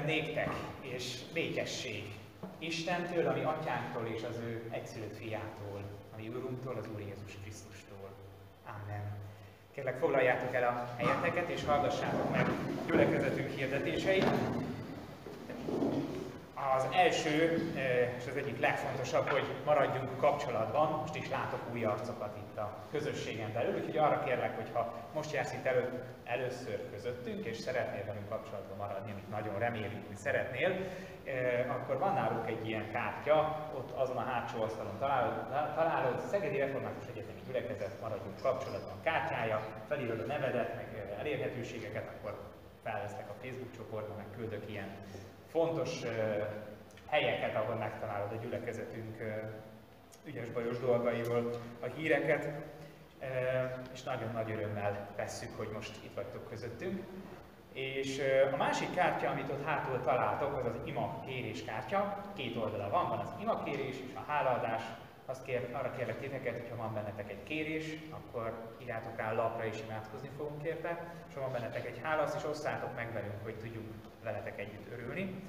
Kegyelem néktek és békesség Istentől, ami atyánktól és az ő egyszülött fiától, ami Úrunktól, az Úr Jézus Krisztustól. Amen. Kérlek foglaljátok el a helyeteket és hallgassátok meg gyülekezetünk hirdetéseit. Az első eh, és az egyik legfontosabb, hogy maradjunk kapcsolatban. Most is látok új arcokat itt a közösségen belül, úgyhogy arra kérlek, hogy ha most jársz itt elő, először közöttünk, és szeretnél velünk kapcsolatban maradni, amit nagyon reméljük, hogy szeretnél, eh, akkor van nálunk egy ilyen kártya, ott azon a hátsó asztalon találod, találod. Szegedi Református Egyetemi Gyülekezet, maradjunk kapcsolatban. Kártyája, felírod a nevedet, meg elérhetőségeket, akkor felvesztek a Facebook csoportban, meg küldök ilyen fontos helyeket, ahol megtalálod a gyülekezetünk ügyes-bajos dolgairól a híreket, és nagyon nagy örömmel vesszük, hogy most itt vagytok közöttünk. És a másik kártya, amit ott hátul találtok, az az ima kérés kártya. Két oldala van, van az ima kérés és a hálaadás. Azt kér, arra kérlek titeket, hogyha van bennetek egy kérés, akkor írjátok rá a lapra és imádkozni fogunk érte. És ha van bennetek egy hála, azt is osszátok meg velünk, hogy tudjuk veletek együtt örülni.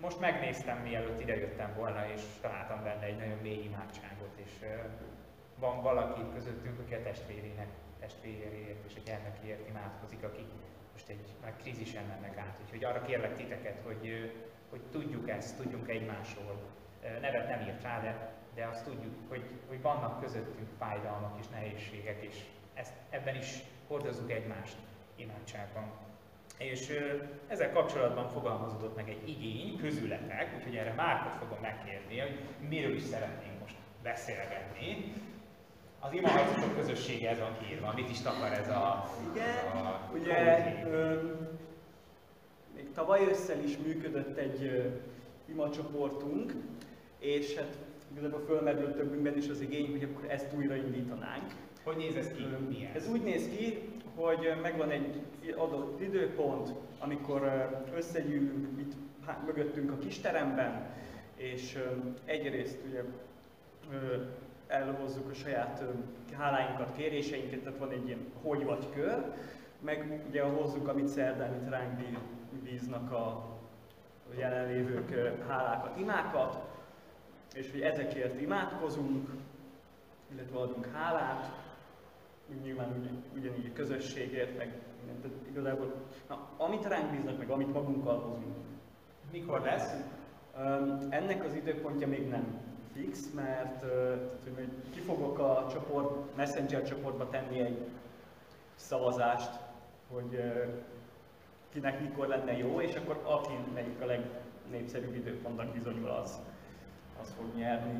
Most megnéztem, mielőtt idejöttem volna, és találtam benne egy nagyon mély imádságot, és van valaki közöttünk, aki a testvérének, testvéréért és a gyermekéért imádkozik, aki most egy nagy krízisen mennek át. Úgyhogy arra kérlek titeket, hogy, hogy tudjuk ezt, tudjunk egymásról. Nevet nem írt rá, de, de azt tudjuk, hogy, hogy vannak közöttünk fájdalmak és nehézségek, és ezt, ebben is hordozzuk egymást imádságban. És ezzel kapcsolatban fogalmazódott meg egy igény közületek, úgyhogy erre Márkot fogom megkérni, hogy miről is szeretnénk most beszélgetni. Az imaharcosok közössége ez van írva, mit is takar ez a... Igen, a ugye ö, még tavaly ősszel is működött egy ö, imacsoportunk, és hát igazából fölmerült többünkben is az igény, hogy akkor ezt újraindítanánk. Hogy néz ez ki? Mi Ez úgy néz ki, hogy megvan egy adott időpont, amikor összegyűlünk itt hát, mögöttünk a kisteremben, és egyrészt ugye elhozzuk a saját háláinkat, kéréseinket, tehát van egy ilyen hogy vagy kör, meg ugye hozzuk, amit szerdán itt ránk bíznak a jelenlévők hálákat, imákat, és hogy ezekért imádkozunk, illetve adunk hálát, nyilván ugyan, ugyanígy a közösségért, meg tehát igazából, na, amit ránk bíznak, meg amit magunkkal hozunk. Mikor lesz? Um, ennek az időpontja még nem fix, mert uh, tehát, hogy ki fogok a csoport, Messenger csoportba tenni egy szavazást, hogy uh, kinek mikor lenne jó, és akkor aki melyik a legnépszerűbb időpontnak bizonyul, az, az fog nyerni.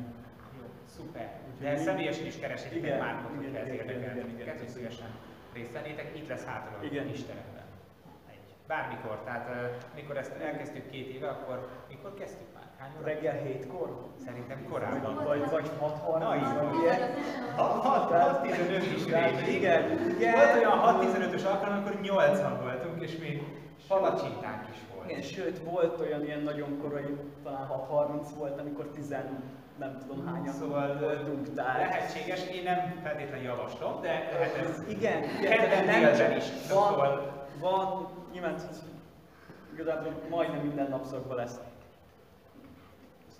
Jó, szuper. Úgyhogy De mi- személyesen is keresitek Igen, Márkot, igen, hogyha ez érdekel. Kettő igen. szívesen részt vennétek, itt lesz hátra a Igen. Istenekben. Egy. Bármikor, tehát uh, mikor ezt elkezdtük két éve, akkor mikor kezdtük már? Hány óra? Reggel hétkor? Szerintem korábban. Vagy, vagy 6 Na, így ilyen. A 6-15 is rémlik. igen, igen. Volt olyan 6-15-ös alkalom, amikor 8-an voltunk, és még palacsintánk is volt. Igen, sőt, volt olyan ilyen nagyon korai, talán 6.30 volt, amikor 10 nem tudom hányan Szóval voltunk, tehát... lehetséges, én nem feltétlenül javaslom, de lehet ez Igen, Kedden nem csak is, van, szóval- van, nyilván igazából majdnem minden napszakban lesz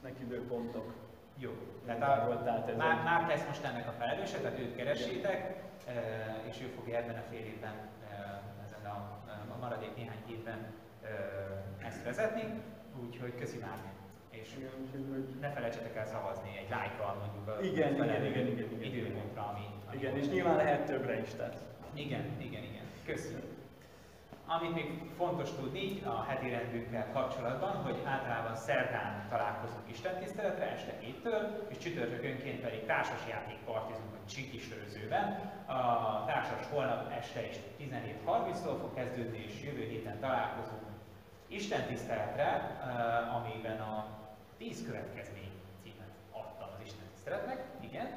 lesznek időpontok. Jó. Tehát volt, tehát a, ez már, már lesz most ennek a felelőse, tehát őt keressétek, eh, és ő fogja ebben a fél évben, ezen a, a maradék néhány eh, ezt vezetni, úgyhogy köszi már. És ne felejtsetek el szavazni egy lájkkal mondjuk a Igen, igen, igen, igen, igen. időnőkre, ami, ami Igen, és nyilván lehet többre is, tehát. Igen, igen, igen. Köszönöm. Amit még fontos tudni a heti rendünkkel kapcsolatban, hogy általában szerdán találkozunk istentiszteletre este héttől, és csütörtökönként pedig társas játékpartizunk a Csikisörözőben. A társas holnap este is 17.30-tól fog kezdődni, és jövő héten találkozunk istentiszteletre, eh, amiben a 10 következmény címet adtam az istentiszteletnek. Igen.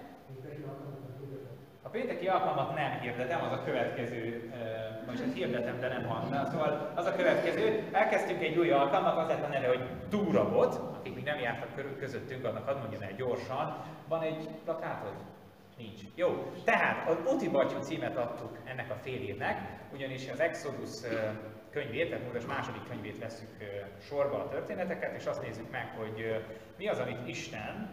A pénteki alkalmat nem hirdetem, az a következő, most hát hirdetem, de nem hangna. Szóval az a következő, elkezdtünk egy új alkalmat, az lett a neve, hogy Túrabot, akik még nem jártak körül közöttünk, annak hadd mondjam el gyorsan. Van egy plakátod? Nincs. Jó, tehát az Uti Batyú címet adtuk ennek a fél évnek, ugyanis az Exodus könyvét, tehát Mózes második könyvét veszük sorba a történeteket, és azt nézzük meg, hogy mi az, amit Isten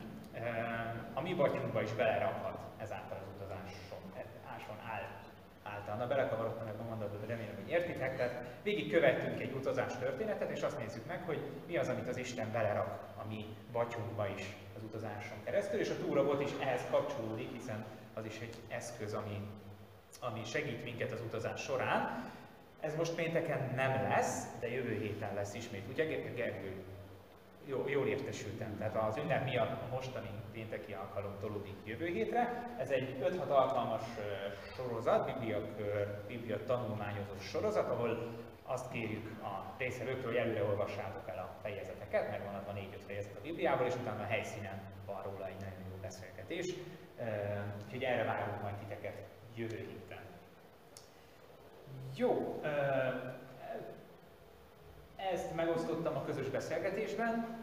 a mi batyunkba is belerakhat ezáltal az utazáson, áson áll, által. Na, belekavarodtam ebbe a mondatba, de remélem, hogy értitek. Tehát végig követtünk egy utazás történetet, és azt nézzük meg, hogy mi az, amit az Isten belerak a mi batyunkba is az utazáson keresztül, és a túrabot is ehhez kapcsolódik, hiszen az is egy eszköz, ami, ami segít minket az utazás során. Ez most pénteken nem lesz, de jövő héten lesz ismét. Ugye Gergő? Jó, jól értesültem, tehát az ünnep miatt a mostani pénteki alkalom tolódik jövő hétre. Ez egy 5-6 alkalmas sorozat, biblia, kör, biblia tanulmányozó sorozat, ahol azt kérjük a részvevőktől, hogy előre olvassátok el a fejezeteket, meg van adva 4-5 fejezet a Bibliából, és utána a helyszínen van róla egy nagyon jó beszélgetés. Úgyhogy erre várunk majd titeket jövő héten. Jó, ezt megosztottam a közös beszélgetésben,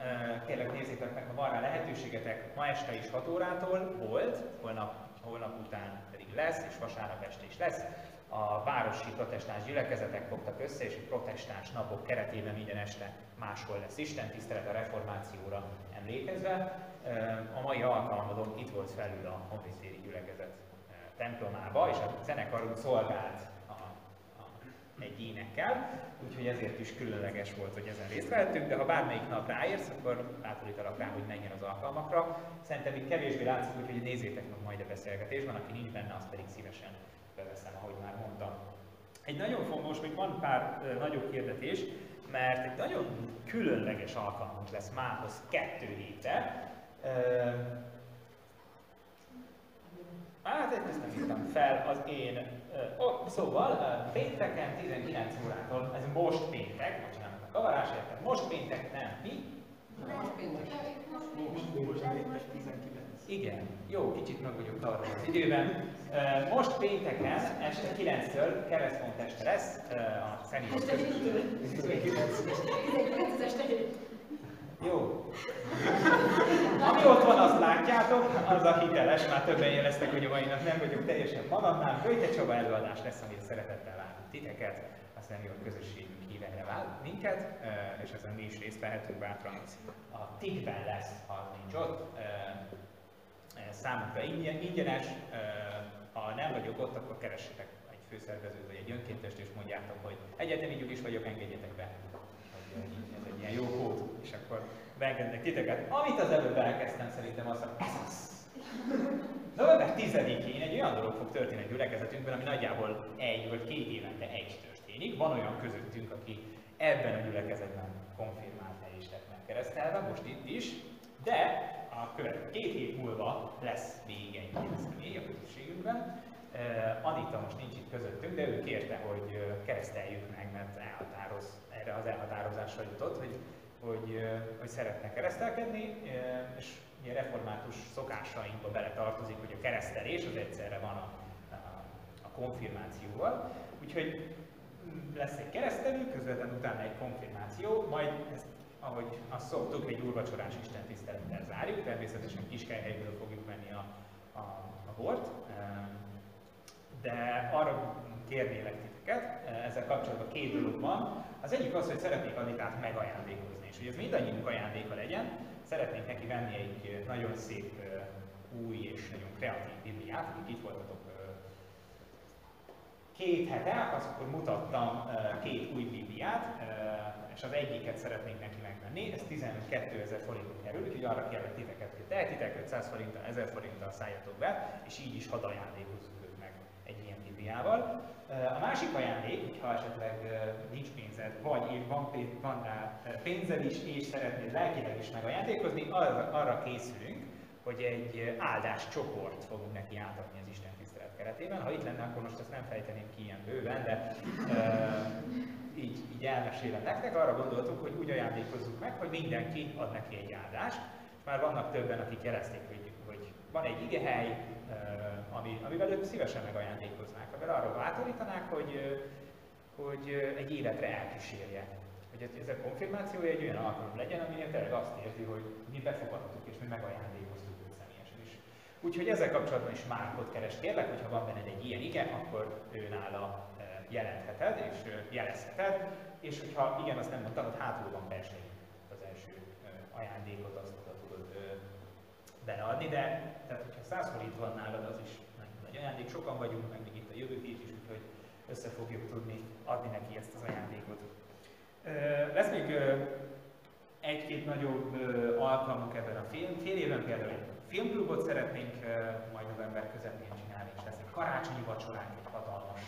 kérlek nézzétek meg, ha van rá lehetőségetek, ma este is 6 órától volt, holnap, holnap után pedig lesz, és vasárnap este is lesz. A városi protestáns gyülekezetek fogtak össze, és a protestáns napok keretében minden este máshol lesz Isten tisztelet a reformációra emlékezve. A mai alkalmadon itt volt felül a honvédtéri gyülekezet templomába, és a zenekarunk szolgált egy énekkel, úgyhogy ezért is különleges volt, hogy ezen részt vettünk, de ha bármelyik nap ráérsz, akkor bátorítalak rá, hogy menjen az alkalmakra. Szerintem itt kevésbé látszik, úgyhogy nézzétek meg majd a beszélgetésben, aki nincs benne, azt pedig szívesen beveszem, ahogy már mondtam. Egy nagyon fontos, még van pár nagyobb hirdetés, mert egy nagyon különleges alkalmunk lesz mához kettő hétre. Ö, Hát ezt nem írtam fel az én... Szóval pénteken 19 órától, ez most péntek, bocsánat a kavarás, értem, most péntek, nem, mi? Igen, jó, kicsit meg vagyok tartva az időben. Most pénteken este 9-től keresztmondeste lesz uh, a Szenior Jó. Ami ott van, azt látjátok, az a hiteles, már többen jeleztek, hogy a mai nap nem vagyok teljesen magamnál. Kölyte Csaba előadás lesz, amire szeretettel várunk titeket, aztán jó közösségünk híveire vár minket, eh, és ezen mi is részt vehetünk bátran. A TIK-ben lesz, ha nincs ott, eh, eh, számunkra ingyen, ingyenes, ha nem vagyok ott, akkor keressetek egy főszervezőt vagy egy önkéntest, és mondjátok, hogy egyetemi is vagyok, engedjetek be. Ez egy ilyen jó kód, és akkor beengednek titeket. Amit az előbb elkezdtem, szerintem az, hogy ez az. November 10-én egy olyan dolog fog történni a gyülekezetünkben, ami nagyjából egy vagy két évente egy történik. Van olyan közöttünk, aki ebben a gyülekezetben konfirmált el és lett megkeresztelve, most itt is, de a következő két hét múlva lesz még egy ilyen személy a közösségünkben. Anita most nincs itt közöttünk, de ő kérte, hogy kereszteljük meg, mert elhatároz, erre az elhatározásra jutott, hogy, hogy, hogy szeretne keresztelkedni, és ugye református szokásainkba bele tartozik, hogy a keresztelés az egyszerre van a, a, konfirmációval. Úgyhogy lesz egy keresztelő, közvetlen utána egy konfirmáció, majd ezt, ahogy azt szoktuk, egy úrvacsorás Isten tisztelettel zárjuk, természetesen Kiskelhelyből fogjuk venni a, a, a bort, de arra kérnélek titeket, eh, ezzel kapcsolatban két dolog van. Az egyik az, hogy szeretnék Anitát megajándékozni, és hogy ez mindannyiunk ajándéka legyen, szeretnék neki venni egy eh, nagyon szép eh, új és nagyon kreatív bibliát, akik itt voltatok két hete, az akkor mutattam két új bibliát, és az egyiket szeretnék neki megvenni, ez 12 ezer forintot kerül, úgyhogy arra kérlek titeket, hogy tehetitek 500 forinttal, 1000 forinttal szálljatok be, és így is hadd ajándékozzuk őt meg egy ilyen bibliával. A másik ajándék, hogyha esetleg nincs pénzed, vagy van, van rá pénzed is, és szeretnéd lelkileg is megajándékozni, arra, arra készülünk, hogy egy áldás csoport fogunk neki átadni az Isten tisztelet keretében. Ha itt lenne, akkor most ezt nem fejteném ki ilyen bőven, de uh, így, így elmesélem nektek. Arra gondoltuk, hogy úgy ajándékozzuk meg, hogy mindenki ad neki egy áldást. És már vannak többen, akik jelezték, hogy, hogy van egy igehely, uh, ami, amivel ők szívesen megajándékoznák, amivel arra bátorítanák, hogy, hogy egy életre elkísérje. Hogy ez a konfirmációja egy olyan alkalom legyen, aminél tényleg azt érzi, hogy mi befogadtuk és mi megajándékoztuk őt személyesen is. Úgyhogy ezzel kapcsolatban is Márkot keres. Kérlek, hogyha van benned egy ilyen ige, akkor ő nála jelentheted és jelezheted, és hogyha igen, azt nem mondtam, hogy hátul van verseny az első ajándékot, azt beleadni, de tehát, hogyha 100 forint van nálad, az is nagyon nagy ajándék, sokan vagyunk, meg még itt a jövő hét is, úgyhogy össze fogjuk tudni adni neki ezt az ajándékot. Lesz még egy-két nagyobb alkalmunk ebben a film. Fél éven például egy filmklubot szeretnénk majd november közepén csinálni, és lesz egy karácsonyi vacsoránk, egy hatalmas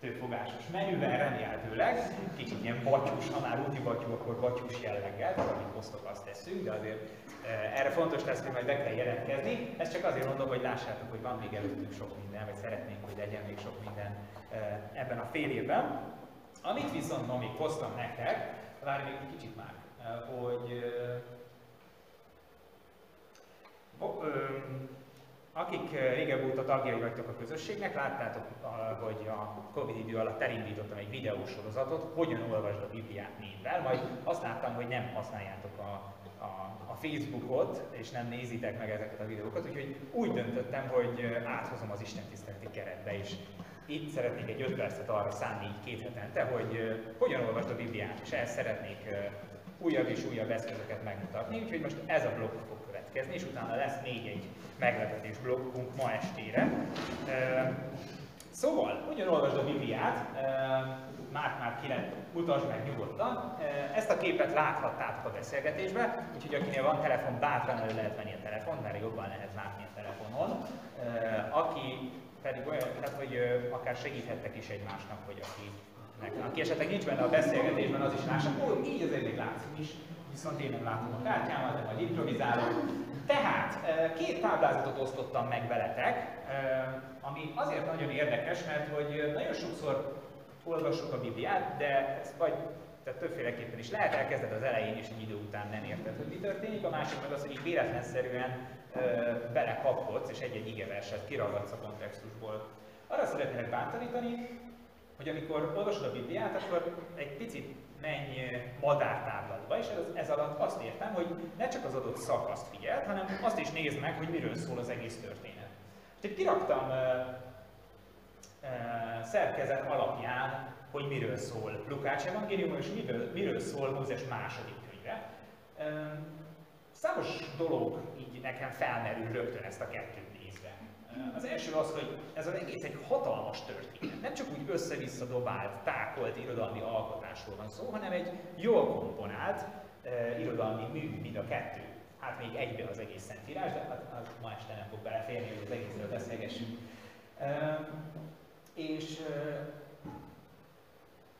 tőfogásos menüvel remélhetőleg, kicsit ilyen batyus, ha már úti batyú, akkor batyus jelleggel, amit hoztok, azt tesszünk, de azért eh, erre fontos lesz, hogy majd be kell jelentkezni. Ezt csak azért mondom, hogy lássátok, hogy van még előttünk sok minden, vagy szeretnénk, hogy legyen még sok minden eh, ebben a fél évben. Amit viszont ma még hoztam nektek, várj még egy kicsit már, eh, hogy akik ö, régebb óta tagjai vagytok a közösségnek, láttátok, a- hogy a Covid idő alatt elindítottam egy videósorozatot, hogyan olvasd a Bibliát névvel, majd azt láttam, hogy nem használjátok a, a, a Facebookot, és nem nézitek meg ezeket a videókat, úgyhogy úgy döntöttem, hogy ö, áthozom az Isten tiszteleti keretbe is. Itt szeretnék egy 5 percet arra szánni így két hetente, hogy hogyan olvasd a Bibliát, és ehhez szeretnék újabb és újabb eszközöket megmutatni, úgyhogy most ez a blokk fog következni, és utána lesz még egy meglepetés blokkunk ma estére. Szóval, hogyan olvasd a Bibliát, már már kire mutasd meg nyugodtan. Ezt a képet láthattátok a beszélgetésben, úgyhogy akinél van telefon, bátran elő lehet venni a telefon, mert jobban lehet látni a telefonon. Aki pedig olyan, tehát hogy akár segíthettek is egymásnak, hogy aki aki esetleg nincs benne a beszélgetésben, az is lássa, ó, így azért még látszik is, viszont én nem látom a kártyámat, de majd improvizálok. Tehát két táblázatot osztottam meg veletek, ami azért nagyon érdekes, mert hogy nagyon sokszor olvassuk a Bibliát, de ez vagy tehát többféleképpen is lehet, elkezded az elején, és egy idő után nem érted, hogy mi történik. A másik meg az, hogy így véletlenszerűen ö, belekapkodsz, és egy-egy igeverset kiragadsz a kontextusból. Arra szeretnék bántanítani, hogy amikor olvasod a Bibliát, akkor egy picit menj madártáblatba, és ez, ez alatt azt értem, hogy ne csak az adott szakaszt figyeld, hanem azt is nézd meg, hogy miről szól az egész történet. Úgyhogy kiraktam uh, uh, szerkezet alapján, hogy miről szól Lukács evangélium, és miről, miről szól Mózes második könyve. Uh, számos dolog így nekem felmerül rögtön ezt a kettőt. Az első az, hogy ez az egész egy hatalmas történet. Nem csak úgy össze-vissza dobált, tákolt irodalmi alkotásról van szó, hanem egy jól komponált uh, irodalmi mű, mind a kettő. Hát még egybe az egész szentírás, de hát az ma este nem fog beleférni, hogy az egészről beszélgessünk. Uh, és, uh,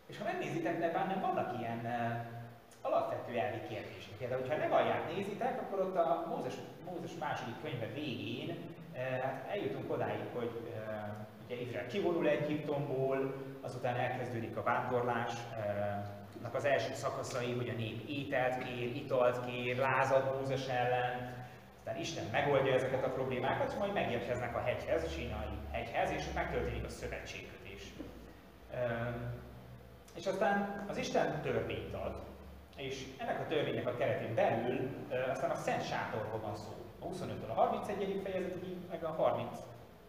és ha megnézitek, de bennem vannak ilyen uh, alapvető elvi kérdések. Például, ha legalját nézitek, akkor ott a Mózes, Mózes második könyve végén hát eljutunk odáig, hogy ugye Izrael kivonul Egyiptomból, azután elkezdődik a vándorlás, az első szakaszai, hogy a nép ételt kér, italt kér, lázad Mózes ellen, aztán Isten megoldja ezeket a problémákat, majd megérkeznek a hegyhez, a sínai hegyhez, és megtörténik a szövetségkötés. És aztán az Isten törvényt ad, és ennek a törvénynek a keretén belül aztán a Szent Sátorról van szó. A 25-től a 31. fejezetig, meg a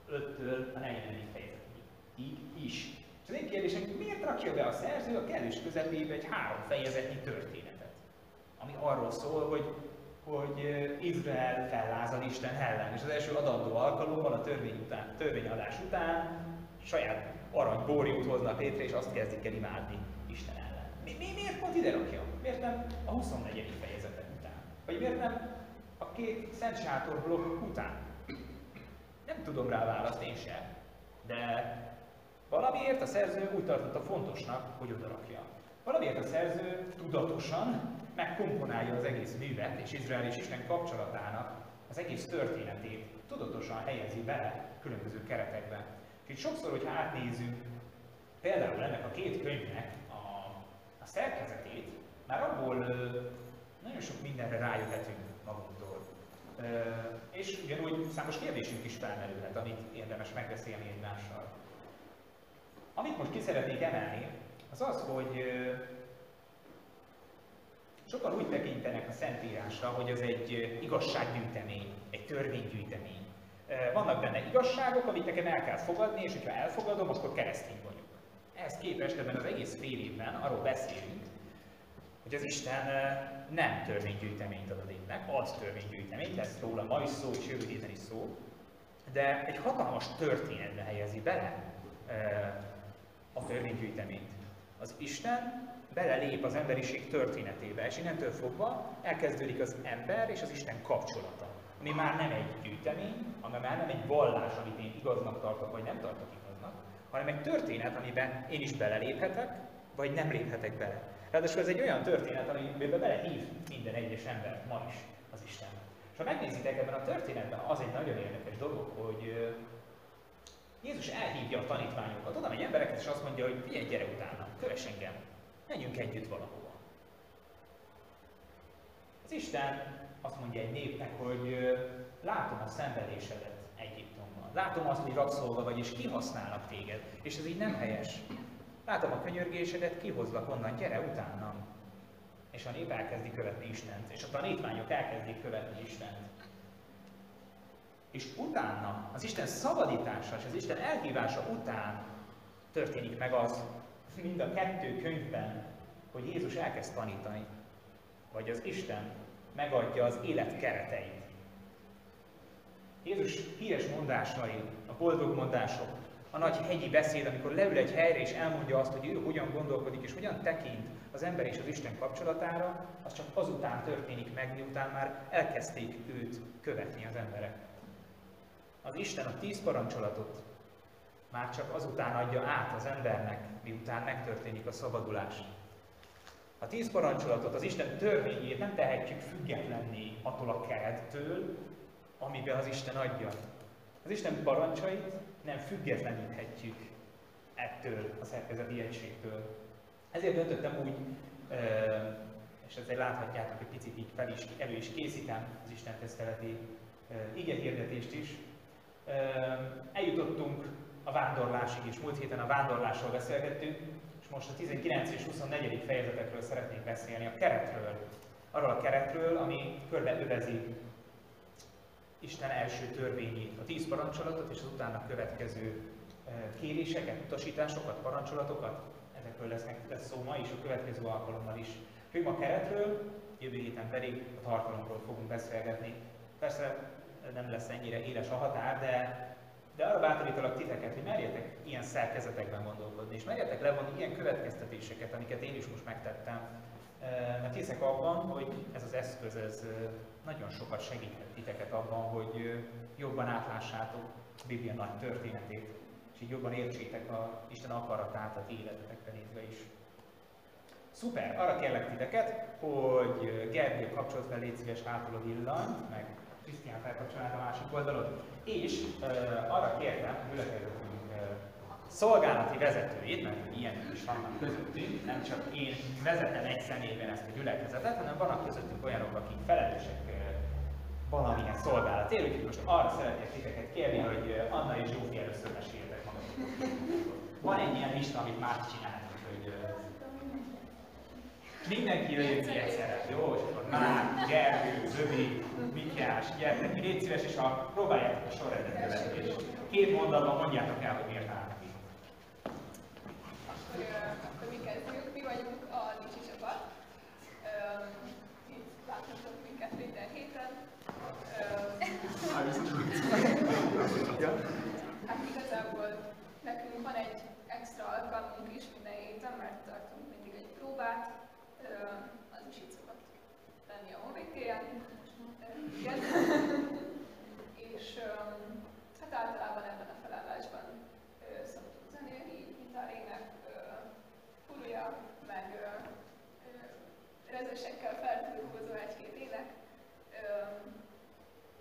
35-től a 40. fejezetig is. És az én kérdésem, hogy miért rakja be a szerző a kellős közepébe egy három fejezetnyi történetet, ami arról szól, hogy, hogy Izrael fellázad Isten ellen, és az első adandó alkalommal a törvény után, törvényadás után saját arany bóriút hoznak létre, és azt kezdik el imádni Isten ellen. Mi, mi, miért pont ide rakja? Miért nem a 24. fejezetek után? Vagy miért nem a két Szent Sátor blokk után? Nem tudom rá választ én sem, de valamiért a szerző úgy tartotta fontosnak, hogy odarakja. Valamiért a szerző tudatosan megkomponálja az egész művet és Izrael és Isten kapcsolatának az egész történetét, tudatosan helyezi bele különböző keretekbe. És sokszor, hogyha átnézzük például ennek a két könyvnek a, a szerkezetét, már abból nagyon sok mindenre rájöhetünk. És ugyanúgy számos kérdésünk is felmerülhet, amit érdemes megbeszélni egymással. Amit most ki szeretnék emelni, az az, hogy sokan úgy tekintenek a Szentírásra, hogy az egy igazsággyűjtemény, egy törvénygyűjtemény. Vannak benne igazságok, amit nekem el kell fogadni, és hogyha elfogadom, akkor keresztény vagyok. Ehhez képest ebben az egész fél évben arról beszélünk, hogy az Isten nem törvénygyűjteményt ad a népnek, az törvénygyűjteményt, lesz róla ma is szó, és jövő héten is szó, de egy hatalmas történetbe helyezi bele a törvénygyűjteményt. Az Isten belelép az emberiség történetébe, és innentől fogva elkezdődik az ember és az Isten kapcsolata, ami már nem egy gyűjtemény, ami már nem egy vallás, amit én igaznak tartok, vagy nem tartok igaznak, hanem egy történet, amiben én is beleléphetek, vagy nem léphetek bele. Ráadásul ez egy olyan történet, amiben belehív minden egyes ember ma is az Isten. És ha megnézitek ebben a történetben, az egy nagyon érdekes dolog, hogy Jézus elhívja a tanítványokat, oda megy embereket, és azt mondja, hogy figyelj, gyere utána, kövess engem, menjünk együtt valahova. Az Isten azt mondja egy népnek, hogy látom a szenvedésedet Egyiptomban. Látom azt, hogy rabszolga vagy, és kihasználnak téged, és ez így nem helyes. Látom a könyörgésedet, kihozlak onnan, gyere utánam. És a nép elkezdi követni Istent, és a tanítványok elkezdik követni Istent. És utána, az Isten szabadítása és az Isten elhívása után történik meg az, mind a kettő könyvben, hogy Jézus elkezd tanítani, vagy az Isten megadja az élet kereteit. Jézus híres mondásai, a boldog mondások, a nagy hegyi beszéd, amikor leül egy helyre és elmondja azt, hogy ő hogyan gondolkodik és hogyan tekint az ember és az Isten kapcsolatára, az csak azután történik meg, miután már elkezdték őt követni az emberek. Az Isten a tíz parancsolatot már csak azután adja át az embernek, miután megtörténik a szabadulás. A tíz parancsolatot, az Isten törvényét nem tehetjük függetlenné attól a kerettől, amiben az Isten adja. Az Isten parancsait nem függetleníthetjük ettől a szerkezeti egységtől. Ezért döntöttem úgy, és ezért láthatjátok, hogy picit így fel is, elő is készítem az Isten tiszteleti igehirdetést is. Eljutottunk a vándorlásig, és múlt héten a vándorlásról beszélgettünk, és most a 19 és 24. fejezetekről szeretnék beszélni, a keretről. Arról a keretről, ami körbeövezi Isten első törvényét, a tíz parancsolatot és az utána következő eh, kéréseket, utasításokat, parancsolatokat. Ezekről lesznek, lesz szó ma is, a következő alkalommal is. Főbb a keretről, jövő héten pedig a tartalomról fogunk beszélgetni. Persze nem lesz ennyire éles a határ, de, de arra bátorítalak titeket, hogy merjetek ilyen szerkezetekben gondolkodni, és merjetek levonni ilyen következtetéseket, amiket én is most megtettem. Mert hiszek abban, hogy ez az eszköz, ez nagyon sokat segíthet titeket abban, hogy jobban átlássátok Biblia nagy történetét, és így jobban értsétek a Isten akaratát a ti életetekre nézve is. Szuper! Arra kérlek titeket, hogy Gergely kapcsolat fel légy szíves hátul a villanyt, meg Krisztián felkapcsolát a másik oldalon, és uh, arra kértem gyülekezetünk uh, szolgálati vezetőjét, mert ilyen is vannak közöttünk, nem csak én vezetem egy személyben ezt a gyülekezetet, hanem vannak közöttünk olyanok, akik felelősek valamilyen szolgálatért, úgyhogy most arra szeretnék titeket kérni, hogy Anna és Zsófi először meséljetek magatokról. Van egy ilyen lista, amit már csinálunk, hogy mindenki jöjjön ki egyszerre, jó? És akkor Már, Gergő, Zöbi, Mikyás, gyertek ki, légy szíves, és ha próbáljátok a sorrendet követni, és két mondatban mondjátok el, hogy miért. Akkor mi kezdjük, mi vagyunk a Licsi csapat. Itt láthatok minket minden héten. Hát igazából nekünk van egy extra alkalmunk is minden héten, mert tartunk mindig egy próbát. Az is így szokott lenni a honvédtéren. Igen. És hát általában ebben a felállásban szoktunk zenélni, gitárének, furúja, meg ö, ö, rezesekkel feltúlózó egy-két ének. Ö,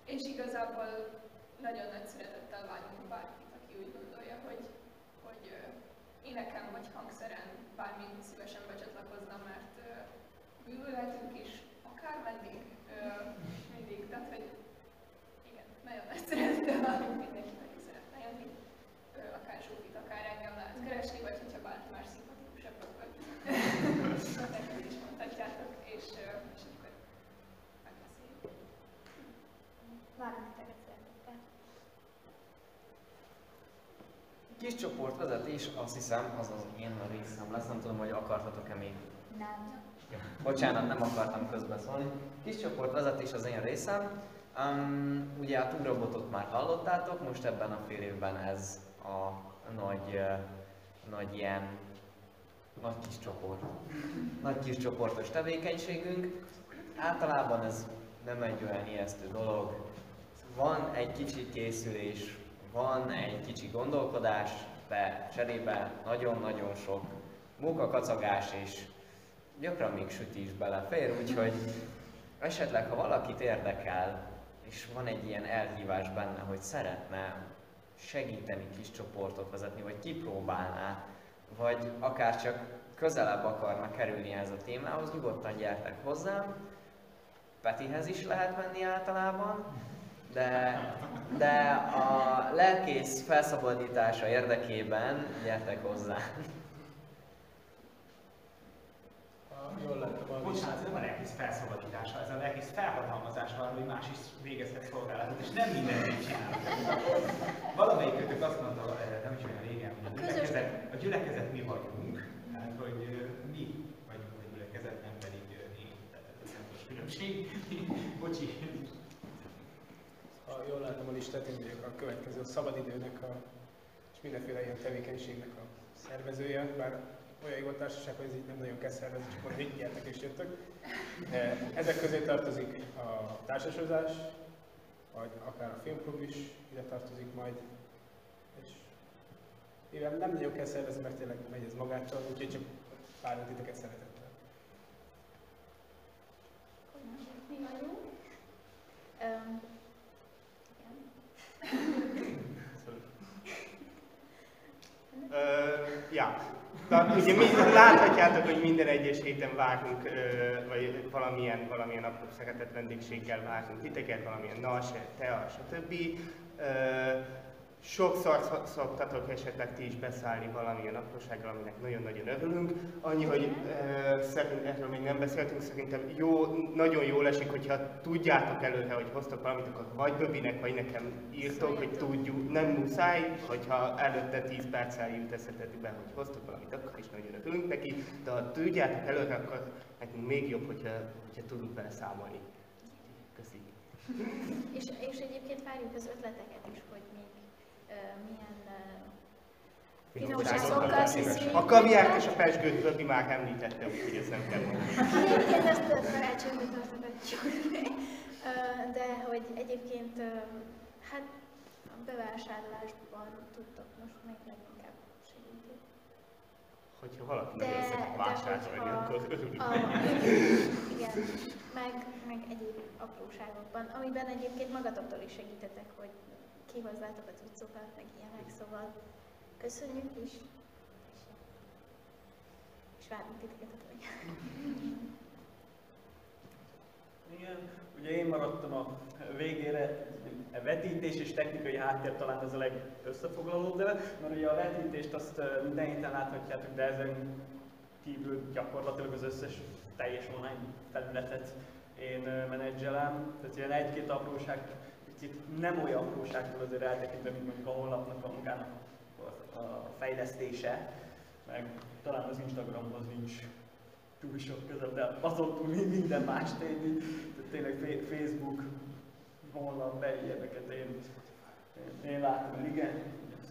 és igazából nagyon nagy szeretettel várunk bárkit, aki úgy gondolja, hogy, hogy ö, éneken vagy hangszeren bármint szívesen becsatlakozna, mert ö, bűvölhetünk is, akármeddig, ö, mindig, tehát hogy igen, nagyon nagy szeretettel várunk mindenkit, aki szeretne jönni, akár Zsófit, akár engem lehet keresni, vagy hogyha bárki más szimpatikusabb, akkor nekem is mondhatjátok, és, és akkor megbeszéljük. Várunk titeket szeretettel. Kis csoportvezetés, azt hiszem, az az én részem lesz, nem tudom, hogy akartatok-e még. Nem. Bocsánat, nem akartam közbeszólni. Kis csoportvezetés az én részem. Um, ugye a túrobotot már hallottátok, most ebben a fél évben ez a nagy, uh, nagy ilyen nagy kis csoport, nagy kis csoportos tevékenységünk. Általában ez nem egy olyan ijesztő dolog. Van egy kicsi készülés, van egy kicsi gondolkodás, de cserébe nagyon-nagyon sok munkakacagás és gyakran még süti is belefér, úgyhogy esetleg ha valakit érdekel, és van egy ilyen elhívás benne, hogy szeretne segíteni kis csoportot vezetni, vagy kipróbálná, vagy akár csak közelebb akarna kerülni ez a témához, nyugodtan gyertek hozzám. Petihez is lehet menni általában, de, de a lelkész felszabadítása érdekében gyertek hozzá. Jól láttam a Bocsánat, ez nem a lelkész felszabadítása, ez a lelkész felhatalmazása arra, hogy más is végezhet szolgálatot, és nem mindenki csinál. Valamelyik kötök azt mondta, eh, nem is olyan régen, hogy A közös- gyülekezet, mi vagyunk, tehát hogy mi vagyunk a gyülekezet, nem pedig én. Tehát ez fontos különbség. Bocsi. Ha jól látom a listát, én vagyok a következő a szabadidőnek a, és mindenféle ilyen tevékenységnek a szervezője, bár olyan jó társaság, hogy ez így nem nagyon kell szervezni, csak így gyertek és jöttök. Ezek közé tartozik a társasozás, vagy akár a filmklub is ide tartozik majd. Mivel nem nagyon kell szervezni, mert tényleg megy ez magától, úgyhogy csak várunk titeket szeretettel. Mi vagyunk? Igen. Ö, ja. Na, ugye mi, láthatjátok, hogy minden egyes héten vágunk, ö, vagy valamilyen, valamilyen apró szeretett vendégséggel vágunk titeket, valamilyen nas, tea, stb. Ö, sokszor szok- szoktatok esetleg ti is beszállni valamilyen aprósággal, aminek nagyon-nagyon örülünk. Annyi, hogy ö, szerint, erről még nem beszéltünk, szerintem jó, nagyon jól esik, hogyha tudjátok előre, hogy hoztok valamit, akkor vagy Böbinek, vagy nekem írtok, hogy tudjuk, nem muszáj, hogyha előtte 10 perccel jut eszetekbe, hogy hoztok valamit, akkor is nagyon örülünk neki, de ha tudjátok előre, akkor nekünk még jobb, hogyha, hogyha tudunk vele számolni. Köszi. És, és egyébként várjuk az ötleteket is, hogy ö, milyen finomságokkal szíszünk. A kaviárt és a pesgőt Böbi már említette, úgyhogy ezt nem kell mondani. Egyébként ezt a karácsonyra tartogatjuk. De hogy egyébként, hát a bevásárlásban tudtok most még leginkább segíteni. Hogyha valaki De, de vásárolni, akkor örülünk. igen, meg, meg egyéb apróságokban, amiben egyébként magatoktól is segítetek, hogy kihozzátok a cuccokat, meg ilyenek, szóval köszönjük is, és, és várunk titeket a Igen, ugye én maradtam a végére, a vetítés és technikai háttér talán ez a legösszefoglalóbb, de mert ugye a vetítést azt minden héten láthatjátok, de ezen kívül gyakorlatilag az összes teljes online felületet én menedzselem, tehát ilyen egy-két apróság, picit nem olyan apróságtól azért eltekintve, mint mondjuk a honlapnak, a magának a- fejlesztése, meg talán az Instagramhoz nincs túl sok között, de azon túl mi- minden más tényleg, tehát tényleg Facebook, honlap, be ilyeneket én, én, én látom igen,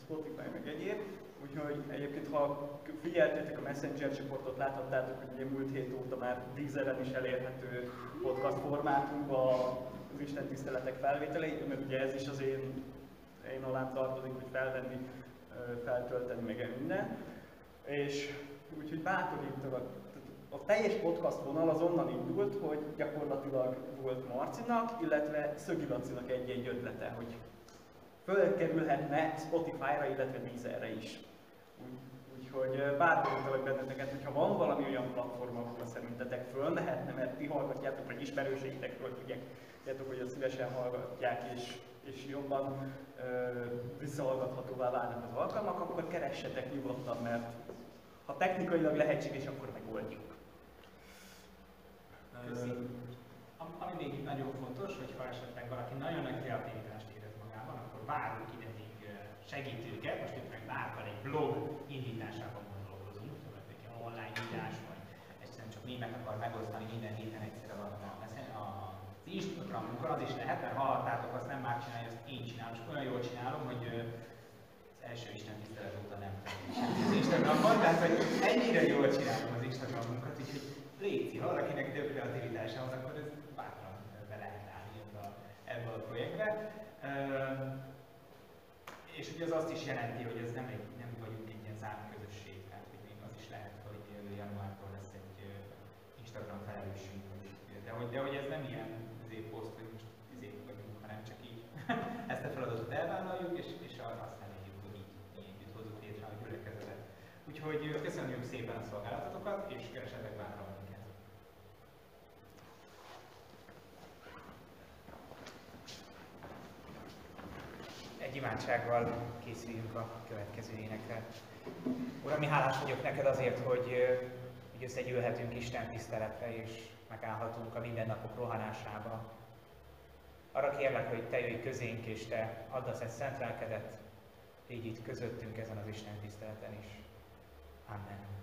Spotify meg egyéb. Úgyhogy egyébként, ha figyeltétek a Messenger csoportot, láthattátok, hogy ugye múlt hét óta már Deezeren is elérhető podcast formátumban az Isten tiszteletek felvételei, mert ugye ez is az én, én alám tartozik, hogy felvenni, feltölteni, meg minden. És úgyhogy bátorítalak, a teljes podcast vonal az onnan indult, hogy gyakorlatilag volt Marcinak, illetve Szögi Lacinak egy-egy ötlete, hogy fölkerülhetne Spotify-ra, illetve Deezerre is. Úgy, úgyhogy bátorítalak benneteket, hogyha van valami olyan platform, ahol szerintetek fölmehetne, mert ti hallgatjátok, vagy ismerőseitekről tudják, tudjátok, hogy azt szívesen hallgatják, és, és jobban ö, visszahallgathatóvá válnak az alkalmak, akkor keressetek nyugodtan, mert ha technikailag lehetséges, akkor megoldjuk. Köszi. Am- Ami még nagyon fontos, hogy ha esetleg valaki nagyon nagy kreativitást érez magában, akkor várunk ide még segítőket, most itt meg Márkal egy blog indításában gondolkozunk, szóval egy online írás, vagy egyszerűen csak mémet akar megosztani minden héten egyszerre van a, az Instagramunkon, az is lehet, mert hallottátok, azt nem már csinálja, azt én csinálom, és olyan jól csinálom, hogy az első Isten tisztelet óta nem az Instagramon, tehát hogy ennyire jól csinálom az Instagramunkat, úgyhogy léci, ha valakinek több kreativitása van, akkor ez bátran be lehet állni ebbe a, ebbe a projektbe. És ugye az azt is jelenti, hogy ez nem, egy, vagyunk egy ilyen zárt közösség, az is lehet, hogy januártól lesz egy Instagram de hogy ez nem ilyen izé poszt, hogy most izé vagyunk, hanem csak így ezt a feladatot elvállaljuk, és, és azt reméljük, hogy így, így hozzuk létre a gyülekezetet. Úgyhogy köszönjük szépen a szolgálatokat, és keresetek bárra minket. Egy imádsággal készüljünk a következő énekre. Uram, mi hálás vagyok neked azért, hogy, hogy összegyűlhetünk Isten tiszteletre, és megállhatunk a mindennapok rohanásába. Arra kérlek, hogy te jöjj közénk, és te add az egy szent lelkedet, így itt közöttünk ezen az Isten tiszteleten is. Amen.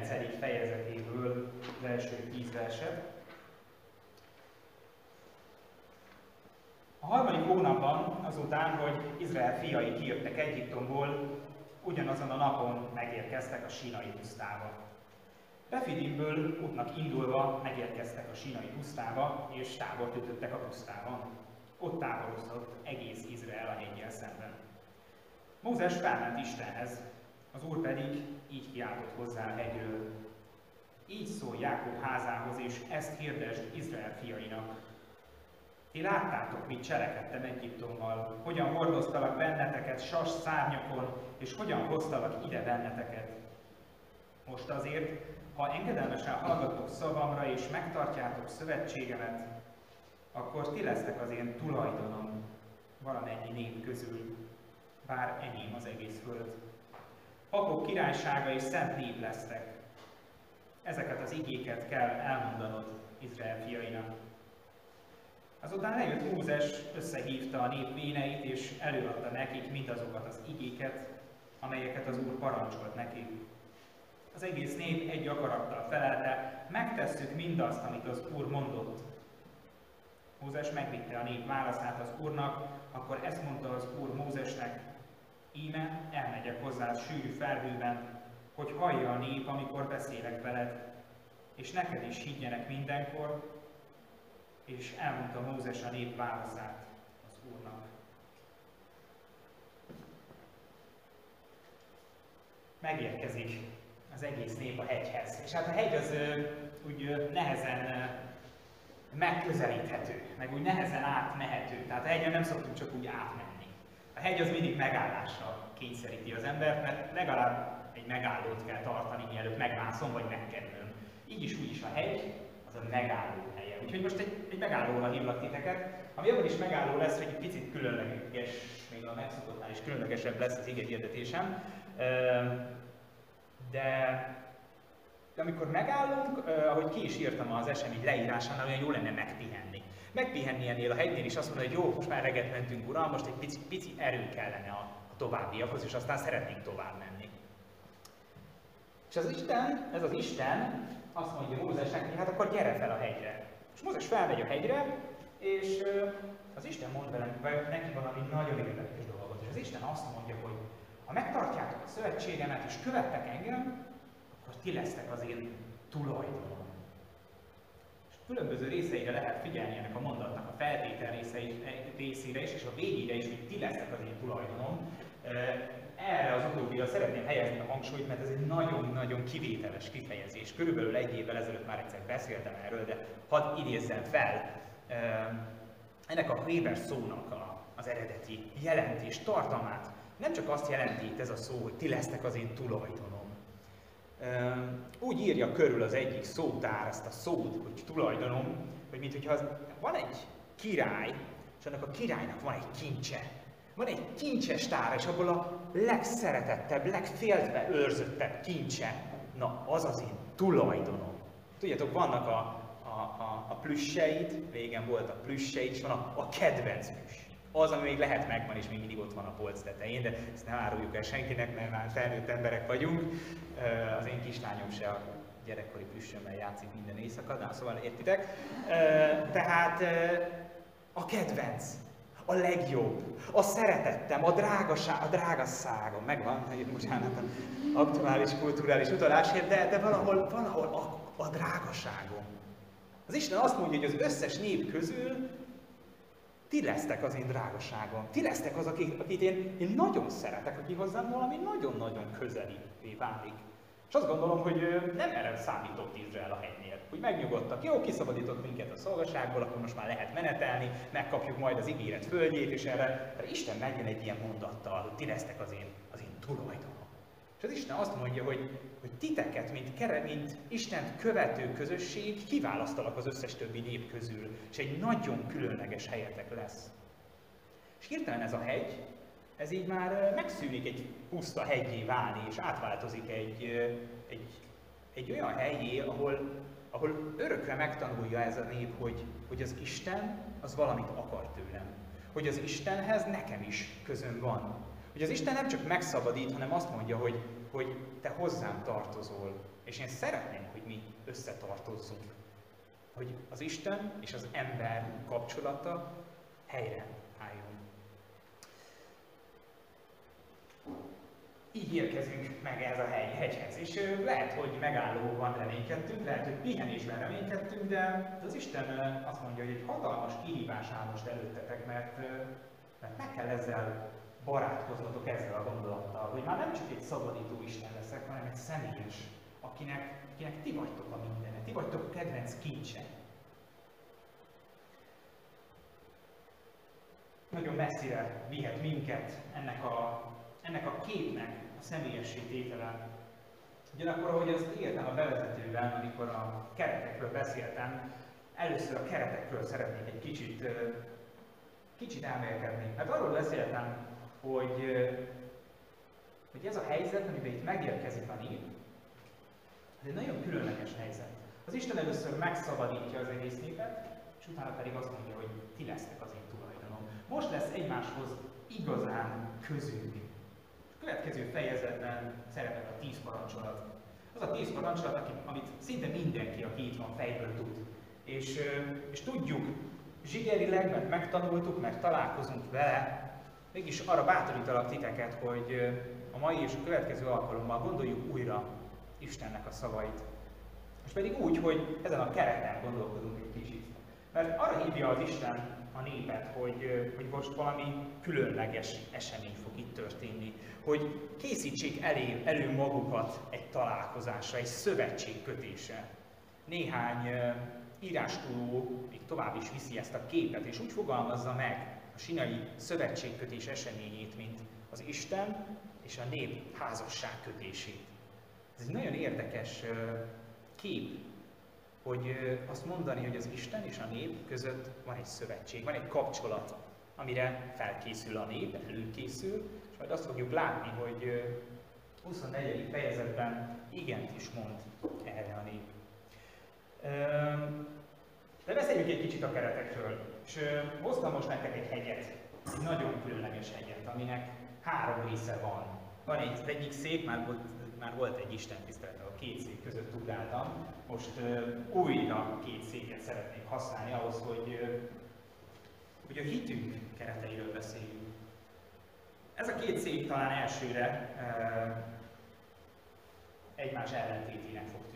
19. fejezetéből az első tíz verset. A harmadik hónapban, azután, hogy Izrael fiai kijöttek Egyiptomból, ugyanazon a napon megérkeztek a sínai pusztába. Refidimből útnak indulva megérkeztek a sínai pusztába, és tábort ütöttek a pusztában. Ott táborozott egész Izrael a hegyel szemben. Mózes felment Istenhez, az Úr pedig így kiáltott hozzá hegyről. Így szól Jákob házához, és ezt hirdesd Izrael fiainak. Ti láttátok, mit cselekedtem Egyiptommal, hogyan hordoztalak benneteket sas szárnyakon, és hogyan hoztalak ide benneteket. Most azért, ha engedelmesen hallgatok szavamra, és megtartjátok szövetségemet, akkor ti lesztek az én tulajdonom valamennyi nép közül, bár enyém az egész föld. Papok királysága és szent nép lesztek. Ezeket az igéket kell elmondanod Izrael fiainak. Azután eljött Mózes, összehívta a nép véneit, és előadta nekik mindazokat az igéket, amelyeket az Úr parancsolt nekik. Az egész nép egy akarattal felelte, megtesszük mindazt, amit az Úr mondott. Mózes megvitte a nép válaszát az Úrnak, akkor ezt mondta az Úr Mózesnek, íme elmegyek hozzád sűrű felhőben, hogy hallja a nép, amikor beszélek veled, és neked is higgyenek mindenkor, és elmondta Mózes a nép válaszát az Úrnak. Megérkezik az egész nép a hegyhez. És hát a hegy az úgy nehezen megközelíthető, meg úgy nehezen átmehető. Tehát a hegyen nem szoktunk csak úgy átmenni. A hegy az mindig megállásra kényszeríti az embert, mert legalább egy megállót kell tartani, mielőtt megmászom vagy megkerülöm. Így is úgy is a hegy az a megálló helye. Úgyhogy most egy, egy megállóra hívlak titeket, ami abban is megálló lesz, hogy egy picit különleges, még a megszokottnál is különlegesebb lesz az ige hirdetésem. De, de amikor megállunk, ahogy ki is írtam az esemény leírásánál, olyan jó lenne megpihenni. Megpihenni ennél a hegynél, és azt mondani, hogy jó, most már reggelt mentünk, uram, most egy pici, pici erő kellene a, továbbiakhoz, és aztán szeretnénk tovább menni. És az Isten, ez az Isten azt mondja Mózesnek, hogy hát akkor gyere fel a hegyre. És Mózes felmegy a hegyre, és az Isten mond vele neki valami nagyon érdekes dolgot. És az Isten azt mondja, hogy ha megtartjátok a szövetségemet és követtek engem, akkor ti lesztek az én tulajdonom. Különböző részeire lehet figyelni ennek a mondatnak, a feltétel részére is, és a végére is, hogy ti lesztek az én tulajdonom. Erre az utóbbira szeretném helyezni a hangsúlyt, mert ez egy nagyon-nagyon kivételes kifejezés. Körülbelül egy évvel ezelőtt már egyszer beszéltem erről, de hadd idézzem fel ennek a Weber szónak a, az eredeti jelentés tartalmát nem csak azt jelenti itt ez a szó, hogy ti lesztek az én tulajdonom. Úgy írja körül az egyik szótár ezt a szót, hogy tulajdonom, hogy mintha van egy király, és annak a királynak van egy kincse. Van egy kincses tár, és abból a legszeretettebb, legféltve őrzöttebb kincse, na az az én tulajdonom. Tudjátok, vannak a, a, a, a plüsseid, régen volt a plüsseid, és van a, a kedvenc plüss az, ami még lehet megvan, és még mindig ott van a polc tetején, de ezt nem áruljuk el senkinek, mert már felnőtt emberek vagyunk. Az én kislányom se a gyerekkori plüssömmel játszik minden éjszaka, de szóval értitek. Tehát a kedvenc, a legjobb, a szeretettem, a drágaság, a drágasságom, megvan, bocsánat, aktuális kulturális utalásért, de, de valahol, valahol a, a drágaságom. Az Isten azt mondja, hogy az összes nép közül ti lesztek az én drágaságom. Ti lesztek az, akit, akit én, én nagyon szeretek, aki hozzám valami nagyon-nagyon közeli válik. És azt gondolom, hogy nem erre számított Izrael a hegynél. Hogy megnyugodtak, jó, kiszabadított minket a szolgaságból, akkor most már lehet menetelni, megkapjuk majd az ígéret földjét, és erre, erre Isten megjön egy ilyen mondattal, hogy ti lesztek az én, az én tulajdonom. És az Isten azt mondja, hogy, hogy titeket, mint, kere, mint Istent követő közösség kiválasztalak az összes többi nép közül, és egy nagyon különleges helyetek lesz. És hirtelen ez a hegy, ez így már megszűnik egy puszta hegyé válni, és átváltozik egy, egy, egy olyan helyé, ahol, ahol örökre megtanulja ez a nép, hogy, hogy az Isten az valamit akar tőlem. Hogy az Istenhez nekem is közön van. Hogy az Isten nem csak megszabadít, hanem azt mondja, hogy, hogy te hozzám tartozol. És én szeretném, hogy mi összetartozzunk. Hogy az Isten és az ember kapcsolata helyre így érkezünk meg ez a hely, hegyhez. És lehet, hogy megállóban reménykedtünk, lehet, hogy pihenésben reménykedtünk, de az Isten azt mondja, hogy egy hatalmas kihívás áll most előttetek, mert, mert meg kell ezzel barátkoznotok ezzel a gondolattal, hogy már nem csak egy szabadító Isten leszek, hanem egy személyes, akinek, akinek ti vagytok a mindene, ti vagytok a kedvenc kincse. Nagyon messzire vihet minket ennek a ennek a képnek a személyessé tétele. Ugyanakkor, ahogy azt írtam a bevezetőben, amikor a keretekről beszéltem, először a keretekről szeretnék egy kicsit, kicsit elmélkedni. Mert arról beszéltem, hogy, hogy ez a helyzet, amiben itt megérkezik a nép, ez egy nagyon különleges helyzet. Az Isten először megszabadítja az egész népet, és utána pedig azt mondja, hogy ti lesztek az én tulajdonom. Most lesz egymáshoz igazán közünk következő fejezetben szerepel a tíz parancsolat. Az a tíz parancsolat, amit szinte mindenki, aki itt van, fejből tud. És, és tudjuk, zsigerileg, mert megtanultuk, mert találkozunk vele, mégis arra bátorítalak titeket, hogy a mai és a következő alkalommal gondoljuk újra Istennek a szavait. És pedig úgy, hogy ezen a kereten gondolkodunk egy kicsit. Mert arra hívja az Isten a népet, hogy, hogy most valami különleges esemény fog itt történni hogy készítsék elő, elő magukat egy találkozásra, egy szövetségkötése. Néhány írástudó még tovább is viszi ezt a képet, és úgy fogalmazza meg sinai szövetségkötés eseményét, mint az Isten és a nép házasságkötését. Ez egy nagyon érdekes kép, hogy azt mondani, hogy az Isten és a nép között van egy szövetség, van egy kapcsolat, amire felkészül a nép, előkészül, majd azt fogjuk látni, hogy 24. fejezetben igent is mond erre a nép. Beszéljünk egy kicsit a keretekről. És hoztam most nektek egy hegyet, egy nagyon különleges hegyet, aminek három része van. Van egy, az egyik szék, már volt, már volt egy Isten tisztelet, a két szék között ugráltam. Most uh, újra két széket szeretnék használni ahhoz, hogy, hogy a hitünk kereteiről beszéljünk. Ez a két szék talán elsőre egymás ellentétének fog.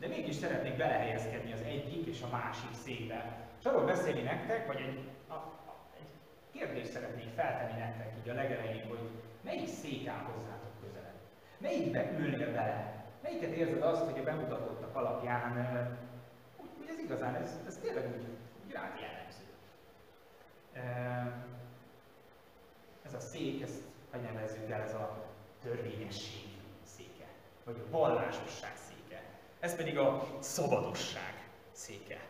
De mégis szeretnék belehelyezkedni az egyik és a másik székbe. És arról beszélni nektek, vagy egy, a, a, egy kérdést szeretnék feltenni nektek így a legelején, hogy melyik szék áll hozzátok közelebb? Melyikbe ülnél bele? Melyiket érzed azt, hogy a bemutatottak alapján, hogy, ez igazán, ez, ez tényleg úgy, úgy rád jellemző? ez a szék, ezt hogy nevezzük el, ez a törvényesség széke, vagy a vallásosság széke. Ez pedig a szabadosság széke.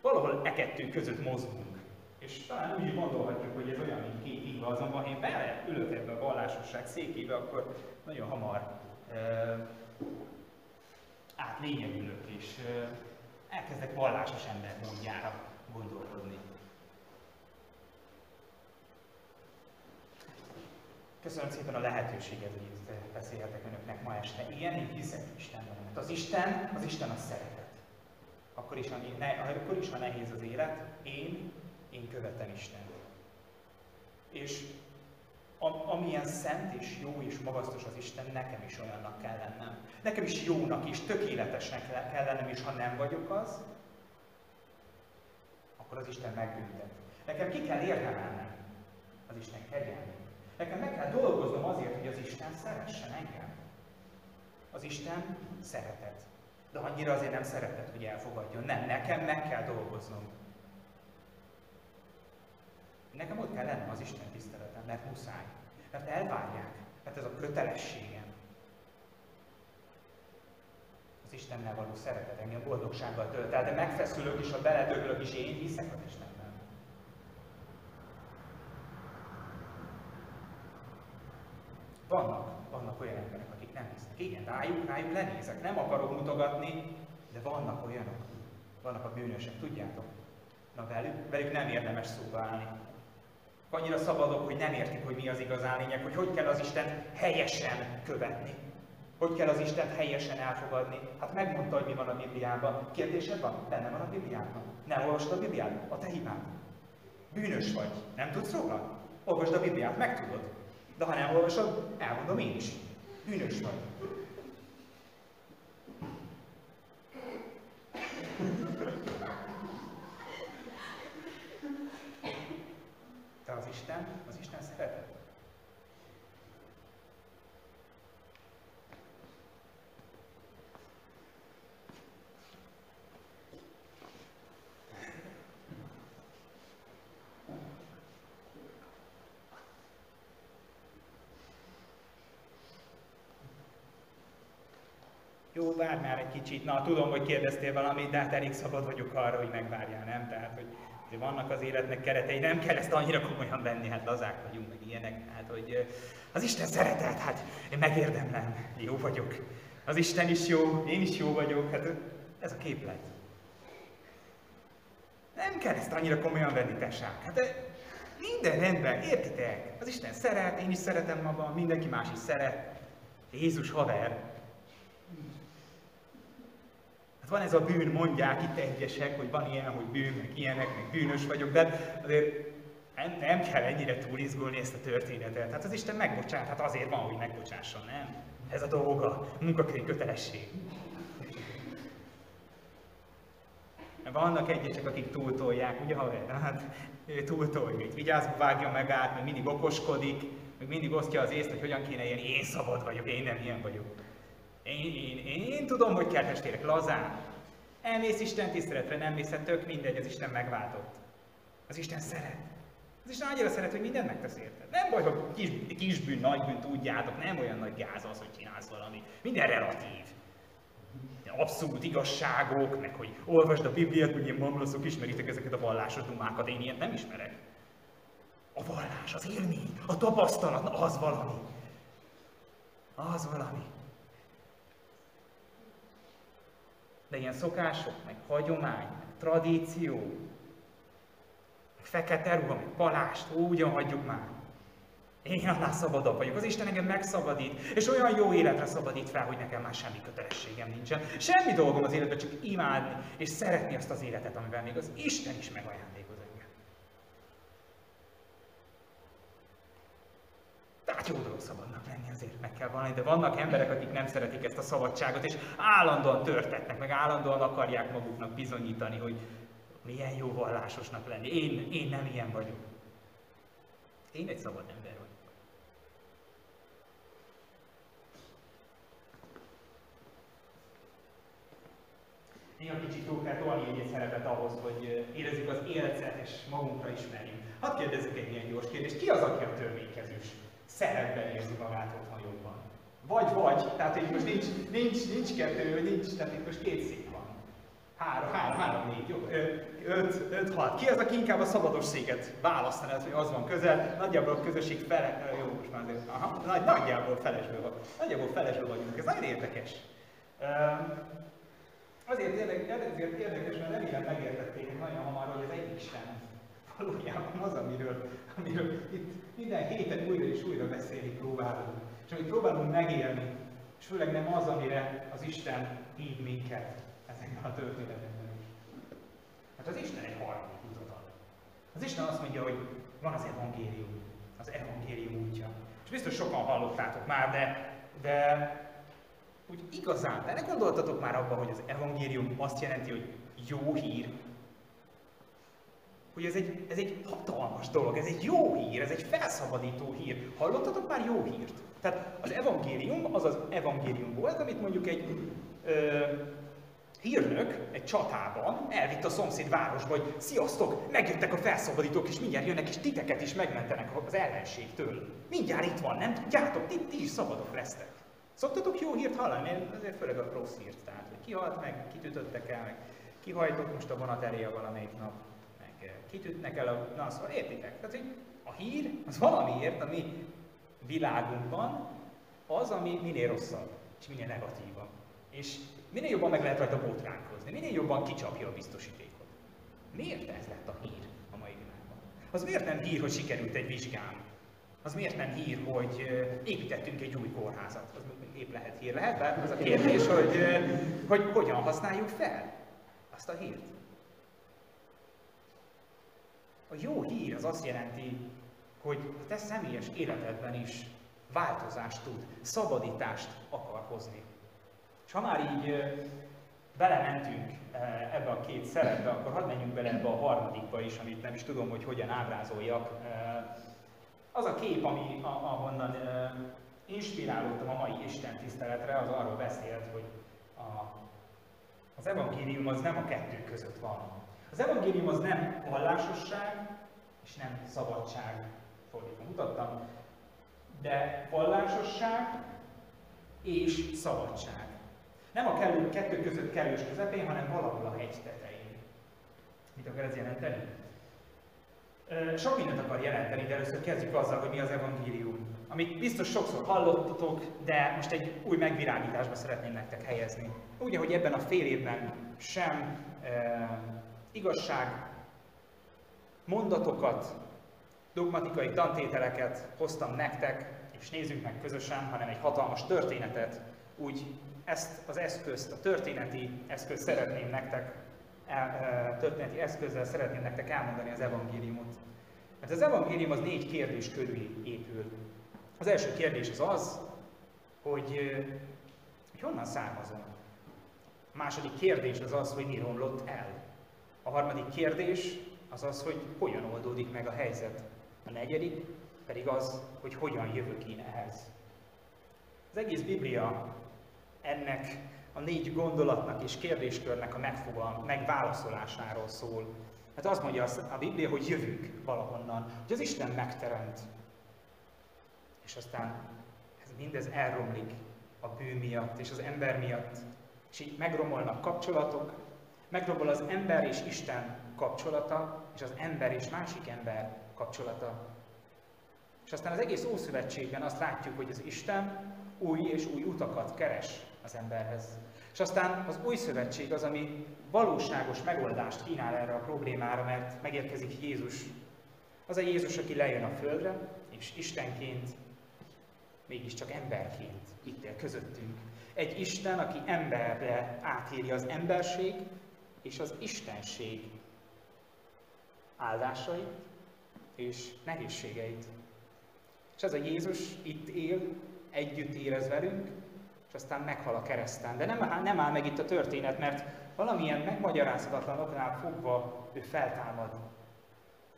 Valahol e kettő között mozgunk. És talán úgy gondolhatjuk, hogy ez olyan, mint két íva, azonban én bele ülök ebbe a vallásosság székébe, akkor nagyon hamar uh, átlényegülök, és uh, elkezdek vallásos ember módjára gondolkodni. Köszönöm szépen a lehetőséget, hogy itt beszélhetek önöknek ma este. Igen, én hiszek Istenben. Mert az Isten, az Isten a szeretet. Akkor is, ha, ne, akkor is, ha nehéz az élet, én, én követem Istent. És a, amilyen szent és jó és magasztos az Isten, nekem is olyannak kell lennem. Nekem is jónak és tökéletesnek kell lennem, és ha nem vagyok az, akkor az Isten megbüntet. Nekem ki kell érdemelnem az Isten kegyelmét. Nekem meg kell dolgoznom azért, hogy az Isten szeressen engem. Az Isten szeretet. De annyira azért nem szeretet, hogy elfogadjon. Nem, nekem meg kell dolgoznom. Nekem ott kell lennem az Isten tiszteleten, mert muszáj. Mert elvárják, mert ez a kötelességem. Az Istennel való szeretet engem boldogsággal tölt el, de megfeszülök is, ha beledöglök is, én hiszek az Isten Vannak, vannak olyan emberek, akik nem hisznek. Igen, rájuk, rájuk lenézek. Nem akarok mutogatni, de vannak olyanok. Vannak a bűnösek, tudjátok? Na velük, velük nem érdemes szóba állni. Annyira szabadok, hogy nem értik, hogy mi az igazán lényeg, hogy hogy kell az Isten helyesen követni. Hogy kell az Istent helyesen elfogadni? Hát megmondta, hogy mi van a Bibliában. Kérdésed van? Benne van a Bibliában. Nem olvastad a Bibliát? A te hibád. Bűnös vagy. Nem tudsz róla? Olvasd a Bibliát, megtudod. De ha nem olvasod, elmondom én is. Bűnös vagy. De az Isten, az Isten szeretet. Jó, várj már egy kicsit. Na, tudom, hogy kérdeztél valamit, de hát elég szabad vagyok arra, hogy megvárjál, nem? Tehát, hogy vannak az életnek keretei, nem kell ezt annyira komolyan venni, hát lazák vagyunk, meg ilyenek. Hát, hogy az Isten szeretet, hát én megérdemlem, jó vagyok. Az Isten is jó, én is jó vagyok, hát ez a képlet. Nem kell ezt annyira komolyan venni, tesák. Hát minden rendben, értitek? Az Isten szeret, én is szeretem magam, mindenki más is szeret. Jézus haver, van ez a bűn, mondják itt egyesek, hogy van ilyen, hogy bűn, meg ilyenek, meg bűnös vagyok, de azért nem, nem kell ennyire túlizgulni ezt a történetet. Hát az Isten megbocsát, hát azért van, hogy megbocsásson, nem? Ez a dolga, munkaköri kötelesség. Vannak egyesek, akik túltolják, ugye haver? Hát túltolja, mit vigyázva vágja meg át, meg mindig okoskodik, meg mindig osztja az észt, hogy hogyan kéne ilyen, én szabad vagyok, én nem ilyen vagyok. Én, én, én, én tudom, hogy kell testvérek, lazán. Elmész Isten tiszteletre, nem mész, hát tök mindegy, az Isten megváltott. Az Isten szeret. Az Isten annyira szeret, hogy mindent megtesz érted. Nem baj, hogy kis, kis bűn, nagy bűn, tudjátok, nem olyan nagy gáz az, hogy csinálsz valami. Minden relatív. Abszolút igazságok, meg hogy olvasd a Bibliát, hogy ilyen mamlaszok, ismeritek ezeket a vallásos dumákat, én ilyet nem ismerek. A vallás, az élmény, a tapasztalat, az valami. Az valami. De ilyen szokások, meg hagyomány, meg tradíció, meg fekete ruha, meg palást, ó, ugyan hagyjuk már. Én annál szabadabb vagyok. Az Isten engem megszabadít, és olyan jó életre szabadít fel, hogy nekem már semmi kötelességem nincsen. Semmi dolgom az életben, csak imádni és szeretni azt az életet, amivel még az Isten is megajándékoz engem. Tehát jó dolog szabadnak azért meg kell valani, de vannak emberek, akik nem szeretik ezt a szabadságot, és állandóan törtetnek, meg állandóan akarják maguknak bizonyítani, hogy milyen jó vallásosnak lenni. Én, én nem ilyen vagyok. Én egy szabad ember vagyok. Néha kicsit túl kell tolni egy szerepet ahhoz, hogy érezzük az életet és magunkra ismerjünk. Hadd kérdezzük egy ilyen gyors kérdést. Ki az, aki a törvénykezős? Szeretben érzi magát otthon jobban. Vagy, vagy, tehát itt most nincs, nincs, nincs kettő, nincs, tehát itt most két szék van. Három, három, három, négy, jó, öt, öt, hat. Ki az, aki inkább a szabados széket választaná, hogy az van közel, nagyjából a közösség fele, jó, most már azért, aha, nagy, nagyjából felesből van, nagyjából felesből vagyunk, ez nagyon érdekes. Azért érdekes, azért érdekes, mert remélem megértették nagyon hamar, hogy az egyik sem valójában az, amiről, amiről itt minden héten újra és újra beszélni próbálunk. És amit próbálunk megélni, és főleg nem az, amire az Isten hív minket ezekben a történetekben. Hát az Isten egy harmadik utat ad. Az Isten azt mondja, hogy van az evangélium, az evangélium útja. És biztos sokan hallottátok már, de, de úgy igazán, de ne gondoltatok már abba, hogy az evangélium azt jelenti, hogy jó hír, hogy ez egy, ez egy hatalmas dolog, ez egy jó hír, ez egy felszabadító hír. Hallottatok már jó hírt? Tehát az evangélium az az evangélium volt, amit mondjuk egy ö, hírnök egy csatában elvitt a szomszéd városba, hogy sziasztok, megjöttek a felszabadítók, és mindjárt jönnek, és titeket is megmentenek az ellenségtől. Mindjárt itt van, nem tudjátok, ti, ti is szabadok lesztek. Szoktatok jó hírt hallani? Én azért főleg a rossz hírt. Tehát, hogy ki halt meg, kit ütöttek el, meg kihajtott most a vonat elé valamelyik nap, meg kit ütnek el a... Na, szóval értitek? Tehát, hogy a hír az valamiért a mi világunkban az, ami minél rosszabb, és minél negatívabb. És minél jobban meg lehet rajta botránkozni, minél jobban kicsapja a biztosítékot. Miért ez lett a hír a mai világban? Az miért nem hír, hogy sikerült egy vizsgám? Az miért nem hír, hogy építettünk egy új kórházat? Az épp lehet hír, lehet, de az a kérdés, hogy, hogy hogyan használjuk fel azt a hírt. A jó hír az azt jelenti, hogy a te személyes életedben is változást tud, szabadítást akar hozni. És ha már így belementünk ebbe a két szerepbe, akkor hadd menjünk bele ebbe a harmadikba is, amit nem is tudom, hogy hogyan ábrázoljak. Az a kép, ami, ahonnan inspirálódtam a mai Isten tiszteletre, az arról beszélt, hogy a, az evangélium az nem a kettő között van. Az evangélium az nem vallásosság, és nem szabadság, fordítva mutattam, de vallásosság és szabadság. Nem a kellő, kettő között kellős közepén, hanem valahol a hegy tetején. Mit akar ez jelenteni? Sok mindent akar jelenteni, de először kezdjük azzal, hogy mi az evangélium. Amit biztos sokszor hallottatok, de most egy új megvilágításba szeretném nektek helyezni. Úgy, hogy ebben a fél évben sem igazság mondatokat, dogmatikai tantételeket hoztam nektek, és nézzük meg közösen, hanem egy hatalmas történetet, úgy ezt az eszközt, a történeti eszközt szeretném nektek, történeti eszközzel szeretném nektek elmondani az evangéliumot. Mert az evangélium az négy kérdés körül épül. Az első kérdés az az, hogy, hogy honnan származom. A második kérdés az az, hogy mi romlott el. A harmadik kérdés az az, hogy hogyan oldódik meg a helyzet. A negyedik pedig az, hogy hogyan jövök én ehhez. Az egész Biblia ennek a négy gondolatnak és kérdéskörnek a megfogal, megválaszolásáról szól. Hát azt mondja a Biblia, hogy jövünk valahonnan, hogy az Isten megteremt. És aztán ez mindez elromlik a bűn miatt és az ember miatt. És így megromolnak kapcsolatok, megromol az ember és Isten kapcsolata, és az ember és másik ember kapcsolata. És aztán az egész Ószövetségben azt látjuk, hogy az Isten új és új utakat keres az emberhez. És aztán az új szövetség az, ami valóságos megoldást kínál erre a problémára, mert megérkezik Jézus. Az a Jézus, aki lejön a földre, és Istenként, mégiscsak emberként itt él közöttünk. Egy Isten, aki emberre átírja az emberség és az istenség áldásait és nehézségeit. És ez a Jézus itt él, együtt érez velünk, és aztán meghal a kereszten. De nem, áll- nem áll meg itt a történet, mert valamilyen megmagyarázhatatlan oknál fogva ő feltámad.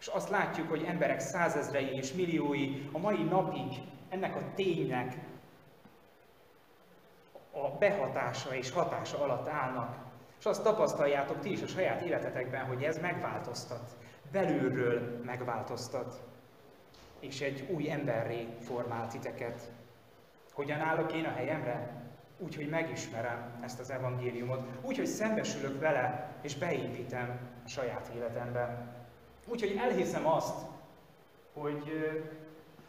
És azt látjuk, hogy emberek százezrei és milliói a mai napig ennek a ténynek a behatása és hatása alatt állnak. És azt tapasztaljátok ti is a saját életetekben, hogy ez megváltoztat. Belülről megváltoztat. És egy új emberré formál titeket. Hogyan állok én a helyemre? Úgy, hogy megismerem ezt az evangéliumot. Úgy, hogy szembesülök vele, és beépítem a saját életembe. Úgy, hogy elhiszem azt, hogy,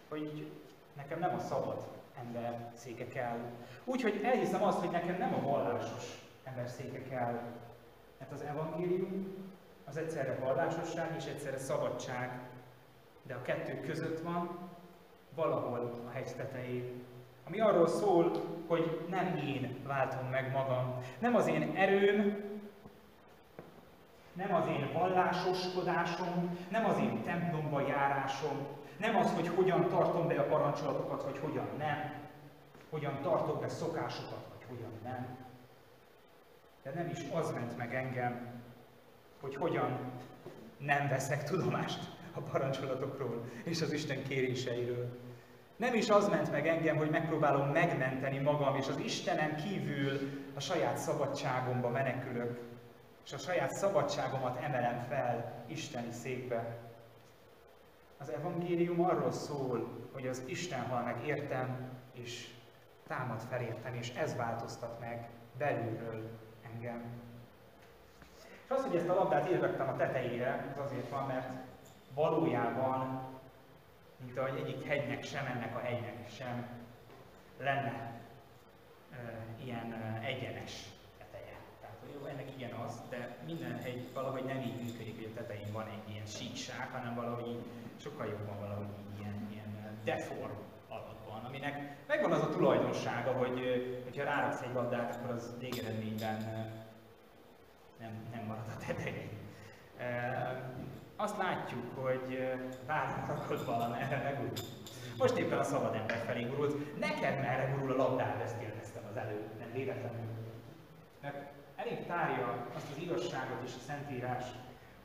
hogy nekem nem a szabad ember széke kell. Úgy, hogy elhiszem azt, hogy nekem nem a vallásos ember széke kell. Mert az evangélium az egyszerre vallásosság és egyszerre szabadság, de a kettő között van, valahol a hegy tetején. Ami arról szól, hogy nem én váltom meg magam, nem az én erőm, nem az én vallásoskodásom, nem az én templomba járásom, nem az, hogy hogyan tartom be a parancsolatokat, vagy hogyan nem, hogyan tartok be szokásokat, vagy hogyan nem. De nem is az ment meg engem, hogy hogyan nem veszek tudomást a parancsolatokról és az Isten kéréseiről. Nem is az ment meg engem, hogy megpróbálom megmenteni magam, és az Istenem kívül a saját szabadságomba menekülök, és a saját szabadságomat emelem fel Isteni székbe. Az evangélium arról szól, hogy az Isten hal meg értem, és támad felértem, és ez változtat meg belülről engem. És az, hogy ezt a labdát írvettem a tetejére, az azért van, mert valójában, mint ahogy egyik hegynek sem, ennek a hegynek sem lenne e, ilyen e, egyenes teteje. Tehát, jó, ennek igen az, de minden hegy valahogy nem így működik, hogy a tetején van egy ilyen síkság, hanem valahogy sokkal jobban valahogy ilyen, ilyen deform alakban, aminek megvan az a tulajdonsága, hogy hogyha ráraksz egy labdát, akkor az végeredményben nem, nem marad a tetején. Azt látjuk, hogy bármit rakod valamerre megúl. Most éppen a szabad ember felé gurult. Neked merre gurul a labdád, ezt kérdeztem az előbb, nem véletlenül. Mert elég tárja azt az igazságot és a Szentírás,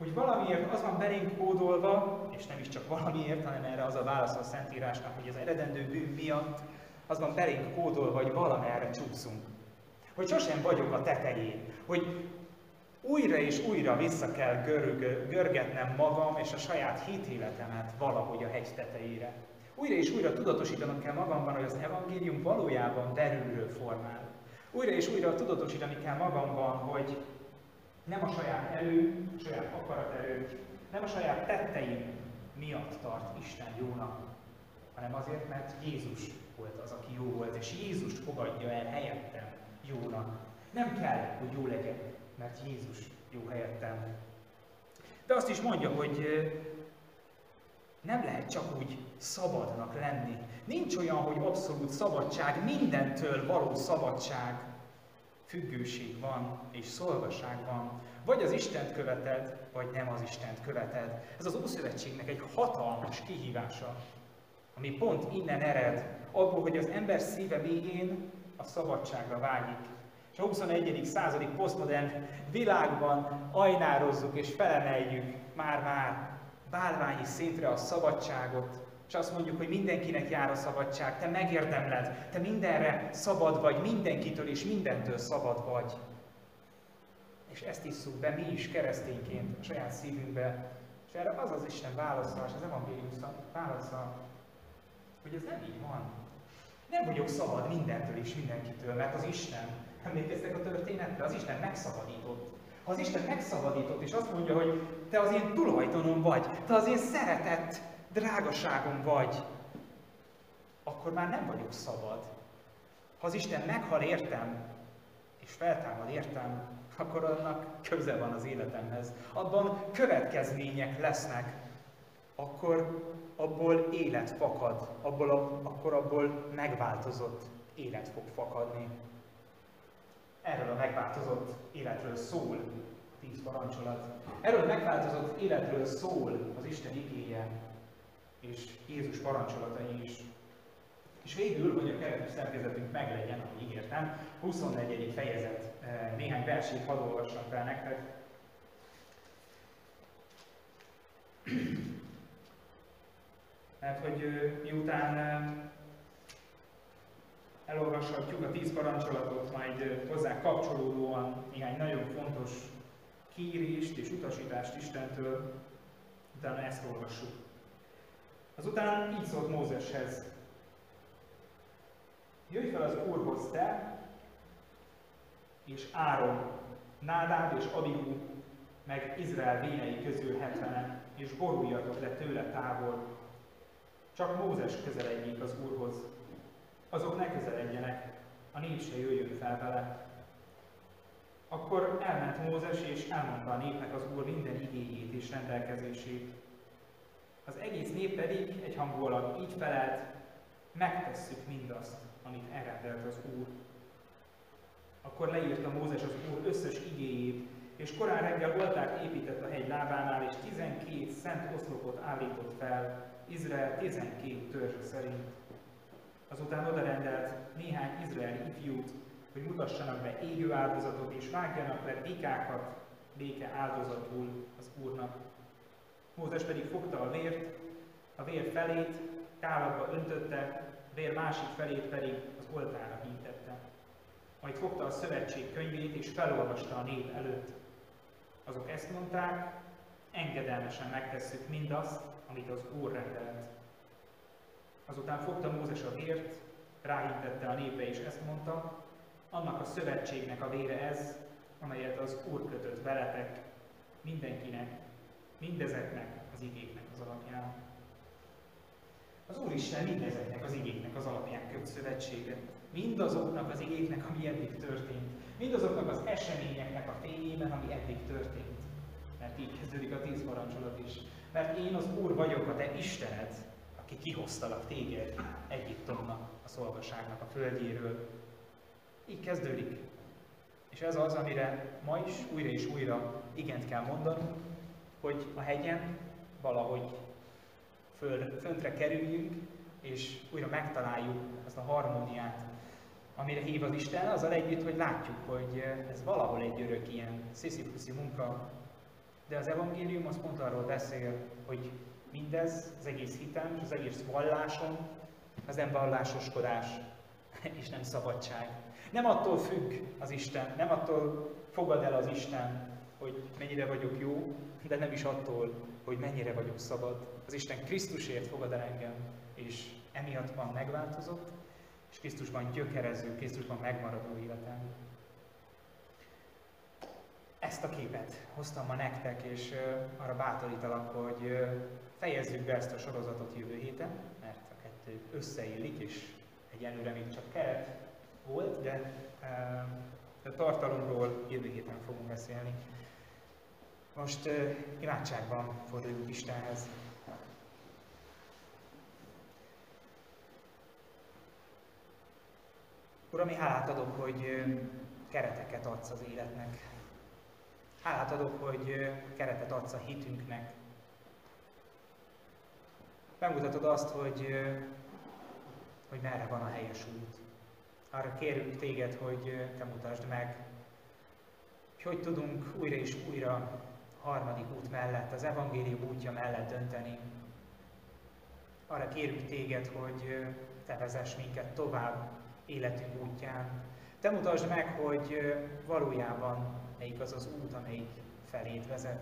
hogy valamiért az van belénk kódolva, és nem is csak valamiért, hanem erre az a válasz a Szentírásnak, hogy az eredendő bűn miatt az van belénk kódolva, hogy valamerre csúszunk. Hogy sosem vagyok a tetején, hogy újra és újra vissza kell görg, görgetnem magam és a saját hitéletemet valahogy a hegy tetejére. Újra és újra tudatosítanom kell magamban, hogy az evangélium valójában belülről formál. Újra és újra tudatosítani kell magamban, hogy nem a saját erő, a saját akaraterő, nem a saját tetteim miatt tart Isten jónak, hanem azért, mert Jézus volt az, aki jó volt, és Jézust fogadja el helyettem jónak. Nem kell, hogy jó legyek, mert Jézus jó helyettem. De azt is mondja, hogy nem lehet csak úgy szabadnak lenni. Nincs olyan, hogy abszolút szabadság, mindentől való szabadság. Függőség van, és szolgaság van. Vagy az Istent követed, vagy nem az Istent követed. Ez az Ószövetségnek egy hatalmas kihívása, ami pont innen ered, abból, hogy az ember szíve végén a szabadságra vágyik. És a 21. századi posztmodern világban ajnározzuk és felemeljük már-már bálványi szintre a szabadságot, és azt mondjuk, hogy mindenkinek jár a szabadság, te megérdemled, te mindenre szabad vagy, mindenkitől és mindentől szabad vagy. És ezt isszuk be mi is keresztényként a saját szívünkbe. És erre az az Isten válasza, és az evangélium válasza, hogy ez nem így van. Nem vagyok szabad mindentől és mindenkitől, mert az Isten, emlékeztek a történetre, az Isten megszabadított. Ha az Isten megszabadított, és azt mondja, hogy te az én tulajdonom vagy, te az én szeretett drágaságom vagy, akkor már nem vagyok szabad. Ha az Isten meghal értem, és feltámad értem, akkor annak köze van az életemhez. Abban következmények lesznek. Akkor abból élet fakad, abból a, akkor abból megváltozott élet fog fakadni. Erről a megváltozott életről szól tíz parancsolat. Erről a megváltozott életről szól az Isten igéje, és Jézus parancsolatai is. És végül, hogy a keretű szerkezetünk meglegyen, ahogy ígértem, 24. fejezet eh, néhány versét hadd olvassam fel nektek. Mert hogy miután elolvashatjuk a tíz parancsolatot, majd hozzá kapcsolódóan néhány nagyon fontos kérést és utasítást Istentől, utána ezt olvassuk. Azután így szólt Mózeshez. Jöjj fel az Úrhoz te, és Áron, Nádád és Abihu, meg Izrael vénei közül hetvenen, és boruljatok le tőle távol. Csak Mózes közeledjék az Úrhoz. Azok ne közeledjenek, a nép se jöjjön fel vele. Akkor elment Mózes, és elmondta a népnek az Úr minden igényét és rendelkezését. Az egész nép pedig egyhangulag így felelt, megtesszük mindazt, amit elrendelt az Úr. Akkor leírta Mózes az Úr összes igéjét, és korán reggel oltát épített a hegy lábánál, és 12 szent oszlopot állított fel, Izrael 12 törzse szerint. Azután odarendelt néhány izraeli ifjút, hogy mutassanak be égő áldozatot, és vágjanak le bikákat béke áldozatul az Úrnak. Mózes pedig fogta a vért, a vér felét kálatba öntötte, vér másik felét pedig az oltára hintette. Majd fogta a szövetség könyvét, és felolvasta a nép előtt. Azok ezt mondták, engedelmesen megtesszük mindazt, amit az Úr rendelt. Azután fogta Mózes a vért, ráintette a népre és ezt mondta, annak a szövetségnek a vére ez, amelyet az Úr kötött veletek, mindenkinek, mindezeknek az igéknek az alapján. Az Úristen mindezeknek az igéknek az alapján köt szövetséget. Mindazoknak az igéknek, ami eddig történt. Mindazoknak az eseményeknek a fényében, ami eddig történt. Mert így kezdődik a tíz parancsolat is. Mert én az Úr vagyok, a te Istened, aki kihoztalak téged Egyiptomnak, a szolgaságnak a földjéről. Így kezdődik. És ez az, amire ma is újra és újra igent kell mondanunk, hogy a hegyen valahogy föl, föntre kerüljünk, és újra megtaláljuk azt a harmóniát, amire hív az Isten, azzal együtt, hogy látjuk, hogy ez valahol egy örök ilyen sziszifuszi munka, de az evangélium az pont arról beszél, hogy mindez, az egész hitem, az egész vallásom, az nem vallásoskodás, és nem szabadság. Nem attól függ az Isten, nem attól fogad el az Isten, hogy mennyire vagyok jó, de nem is attól, hogy mennyire vagyok szabad. Az Isten Krisztusért fogad el engem, és emiatt van megváltozott, és Krisztusban gyökerező, Krisztusban megmaradó életem. Ezt a képet hoztam ma nektek, és arra bátorítalak, hogy fejezzük be ezt a sorozatot jövő héten, mert a kettő összeillik, és egyelőre még csak keret volt, de a tartalomról jövő héten fogunk beszélni. Most uh, imádságban forduljunk Istenhez. Uram, mi hálát adok, hogy kereteket adsz az életnek. Hálát adok, hogy keretet adsz a hitünknek. Megmutatod azt, hogy, hogy merre van a helyes út. Arra kérünk téged, hogy te mutasd meg, hogy hogy tudunk újra és újra harmadik út mellett, az evangélium útja mellett dönteni. Arra kérünk téged, hogy te vezess minket tovább életünk útján. Te mutasd meg, hogy valójában melyik az az út, amelyik feléd vezet.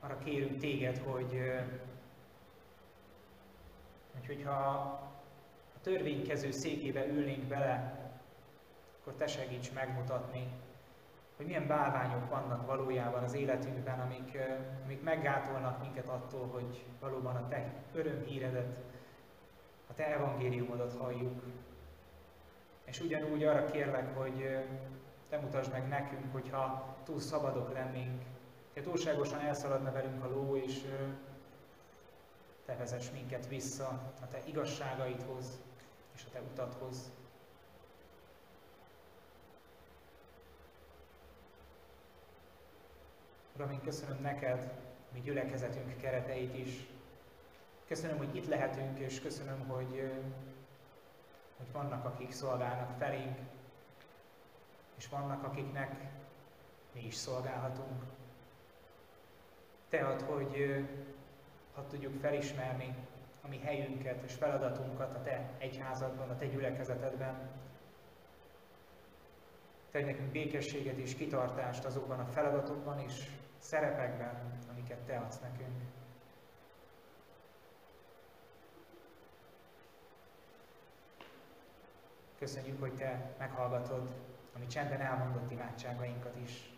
Arra kérünk téged, hogy, hogy hogyha a törvénykező székébe ülnénk bele, akkor te segíts megmutatni, hogy milyen bálványok vannak valójában az életünkben, amik, amik meggátolnak minket attól, hogy valóban a Te örömhíredet, a Te evangéliumodat halljuk. És ugyanúgy arra kérlek, hogy Te mutasd meg nekünk, hogyha túl szabadok lennénk, hogy túlságosan elszaladna velünk a ló, és Te vezess minket vissza a Te igazságaidhoz és a Te utathoz. Uram, én köszönöm neked, mi gyülekezetünk kereteit is. Köszönöm, hogy itt lehetünk, és köszönöm, hogy, hogy vannak, akik szolgálnak felénk, és vannak, akiknek mi is szolgálhatunk. Te ad, hogy ha tudjuk felismerni a mi helyünket és feladatunkat a Te egyházadban, a Te gyülekezetedben. Te nekünk békességet és kitartást azokban a feladatokban is, szerepekben, amiket Te adsz nekünk. Köszönjük, hogy Te meghallgatod a mi csendben elmondott imádságainkat is.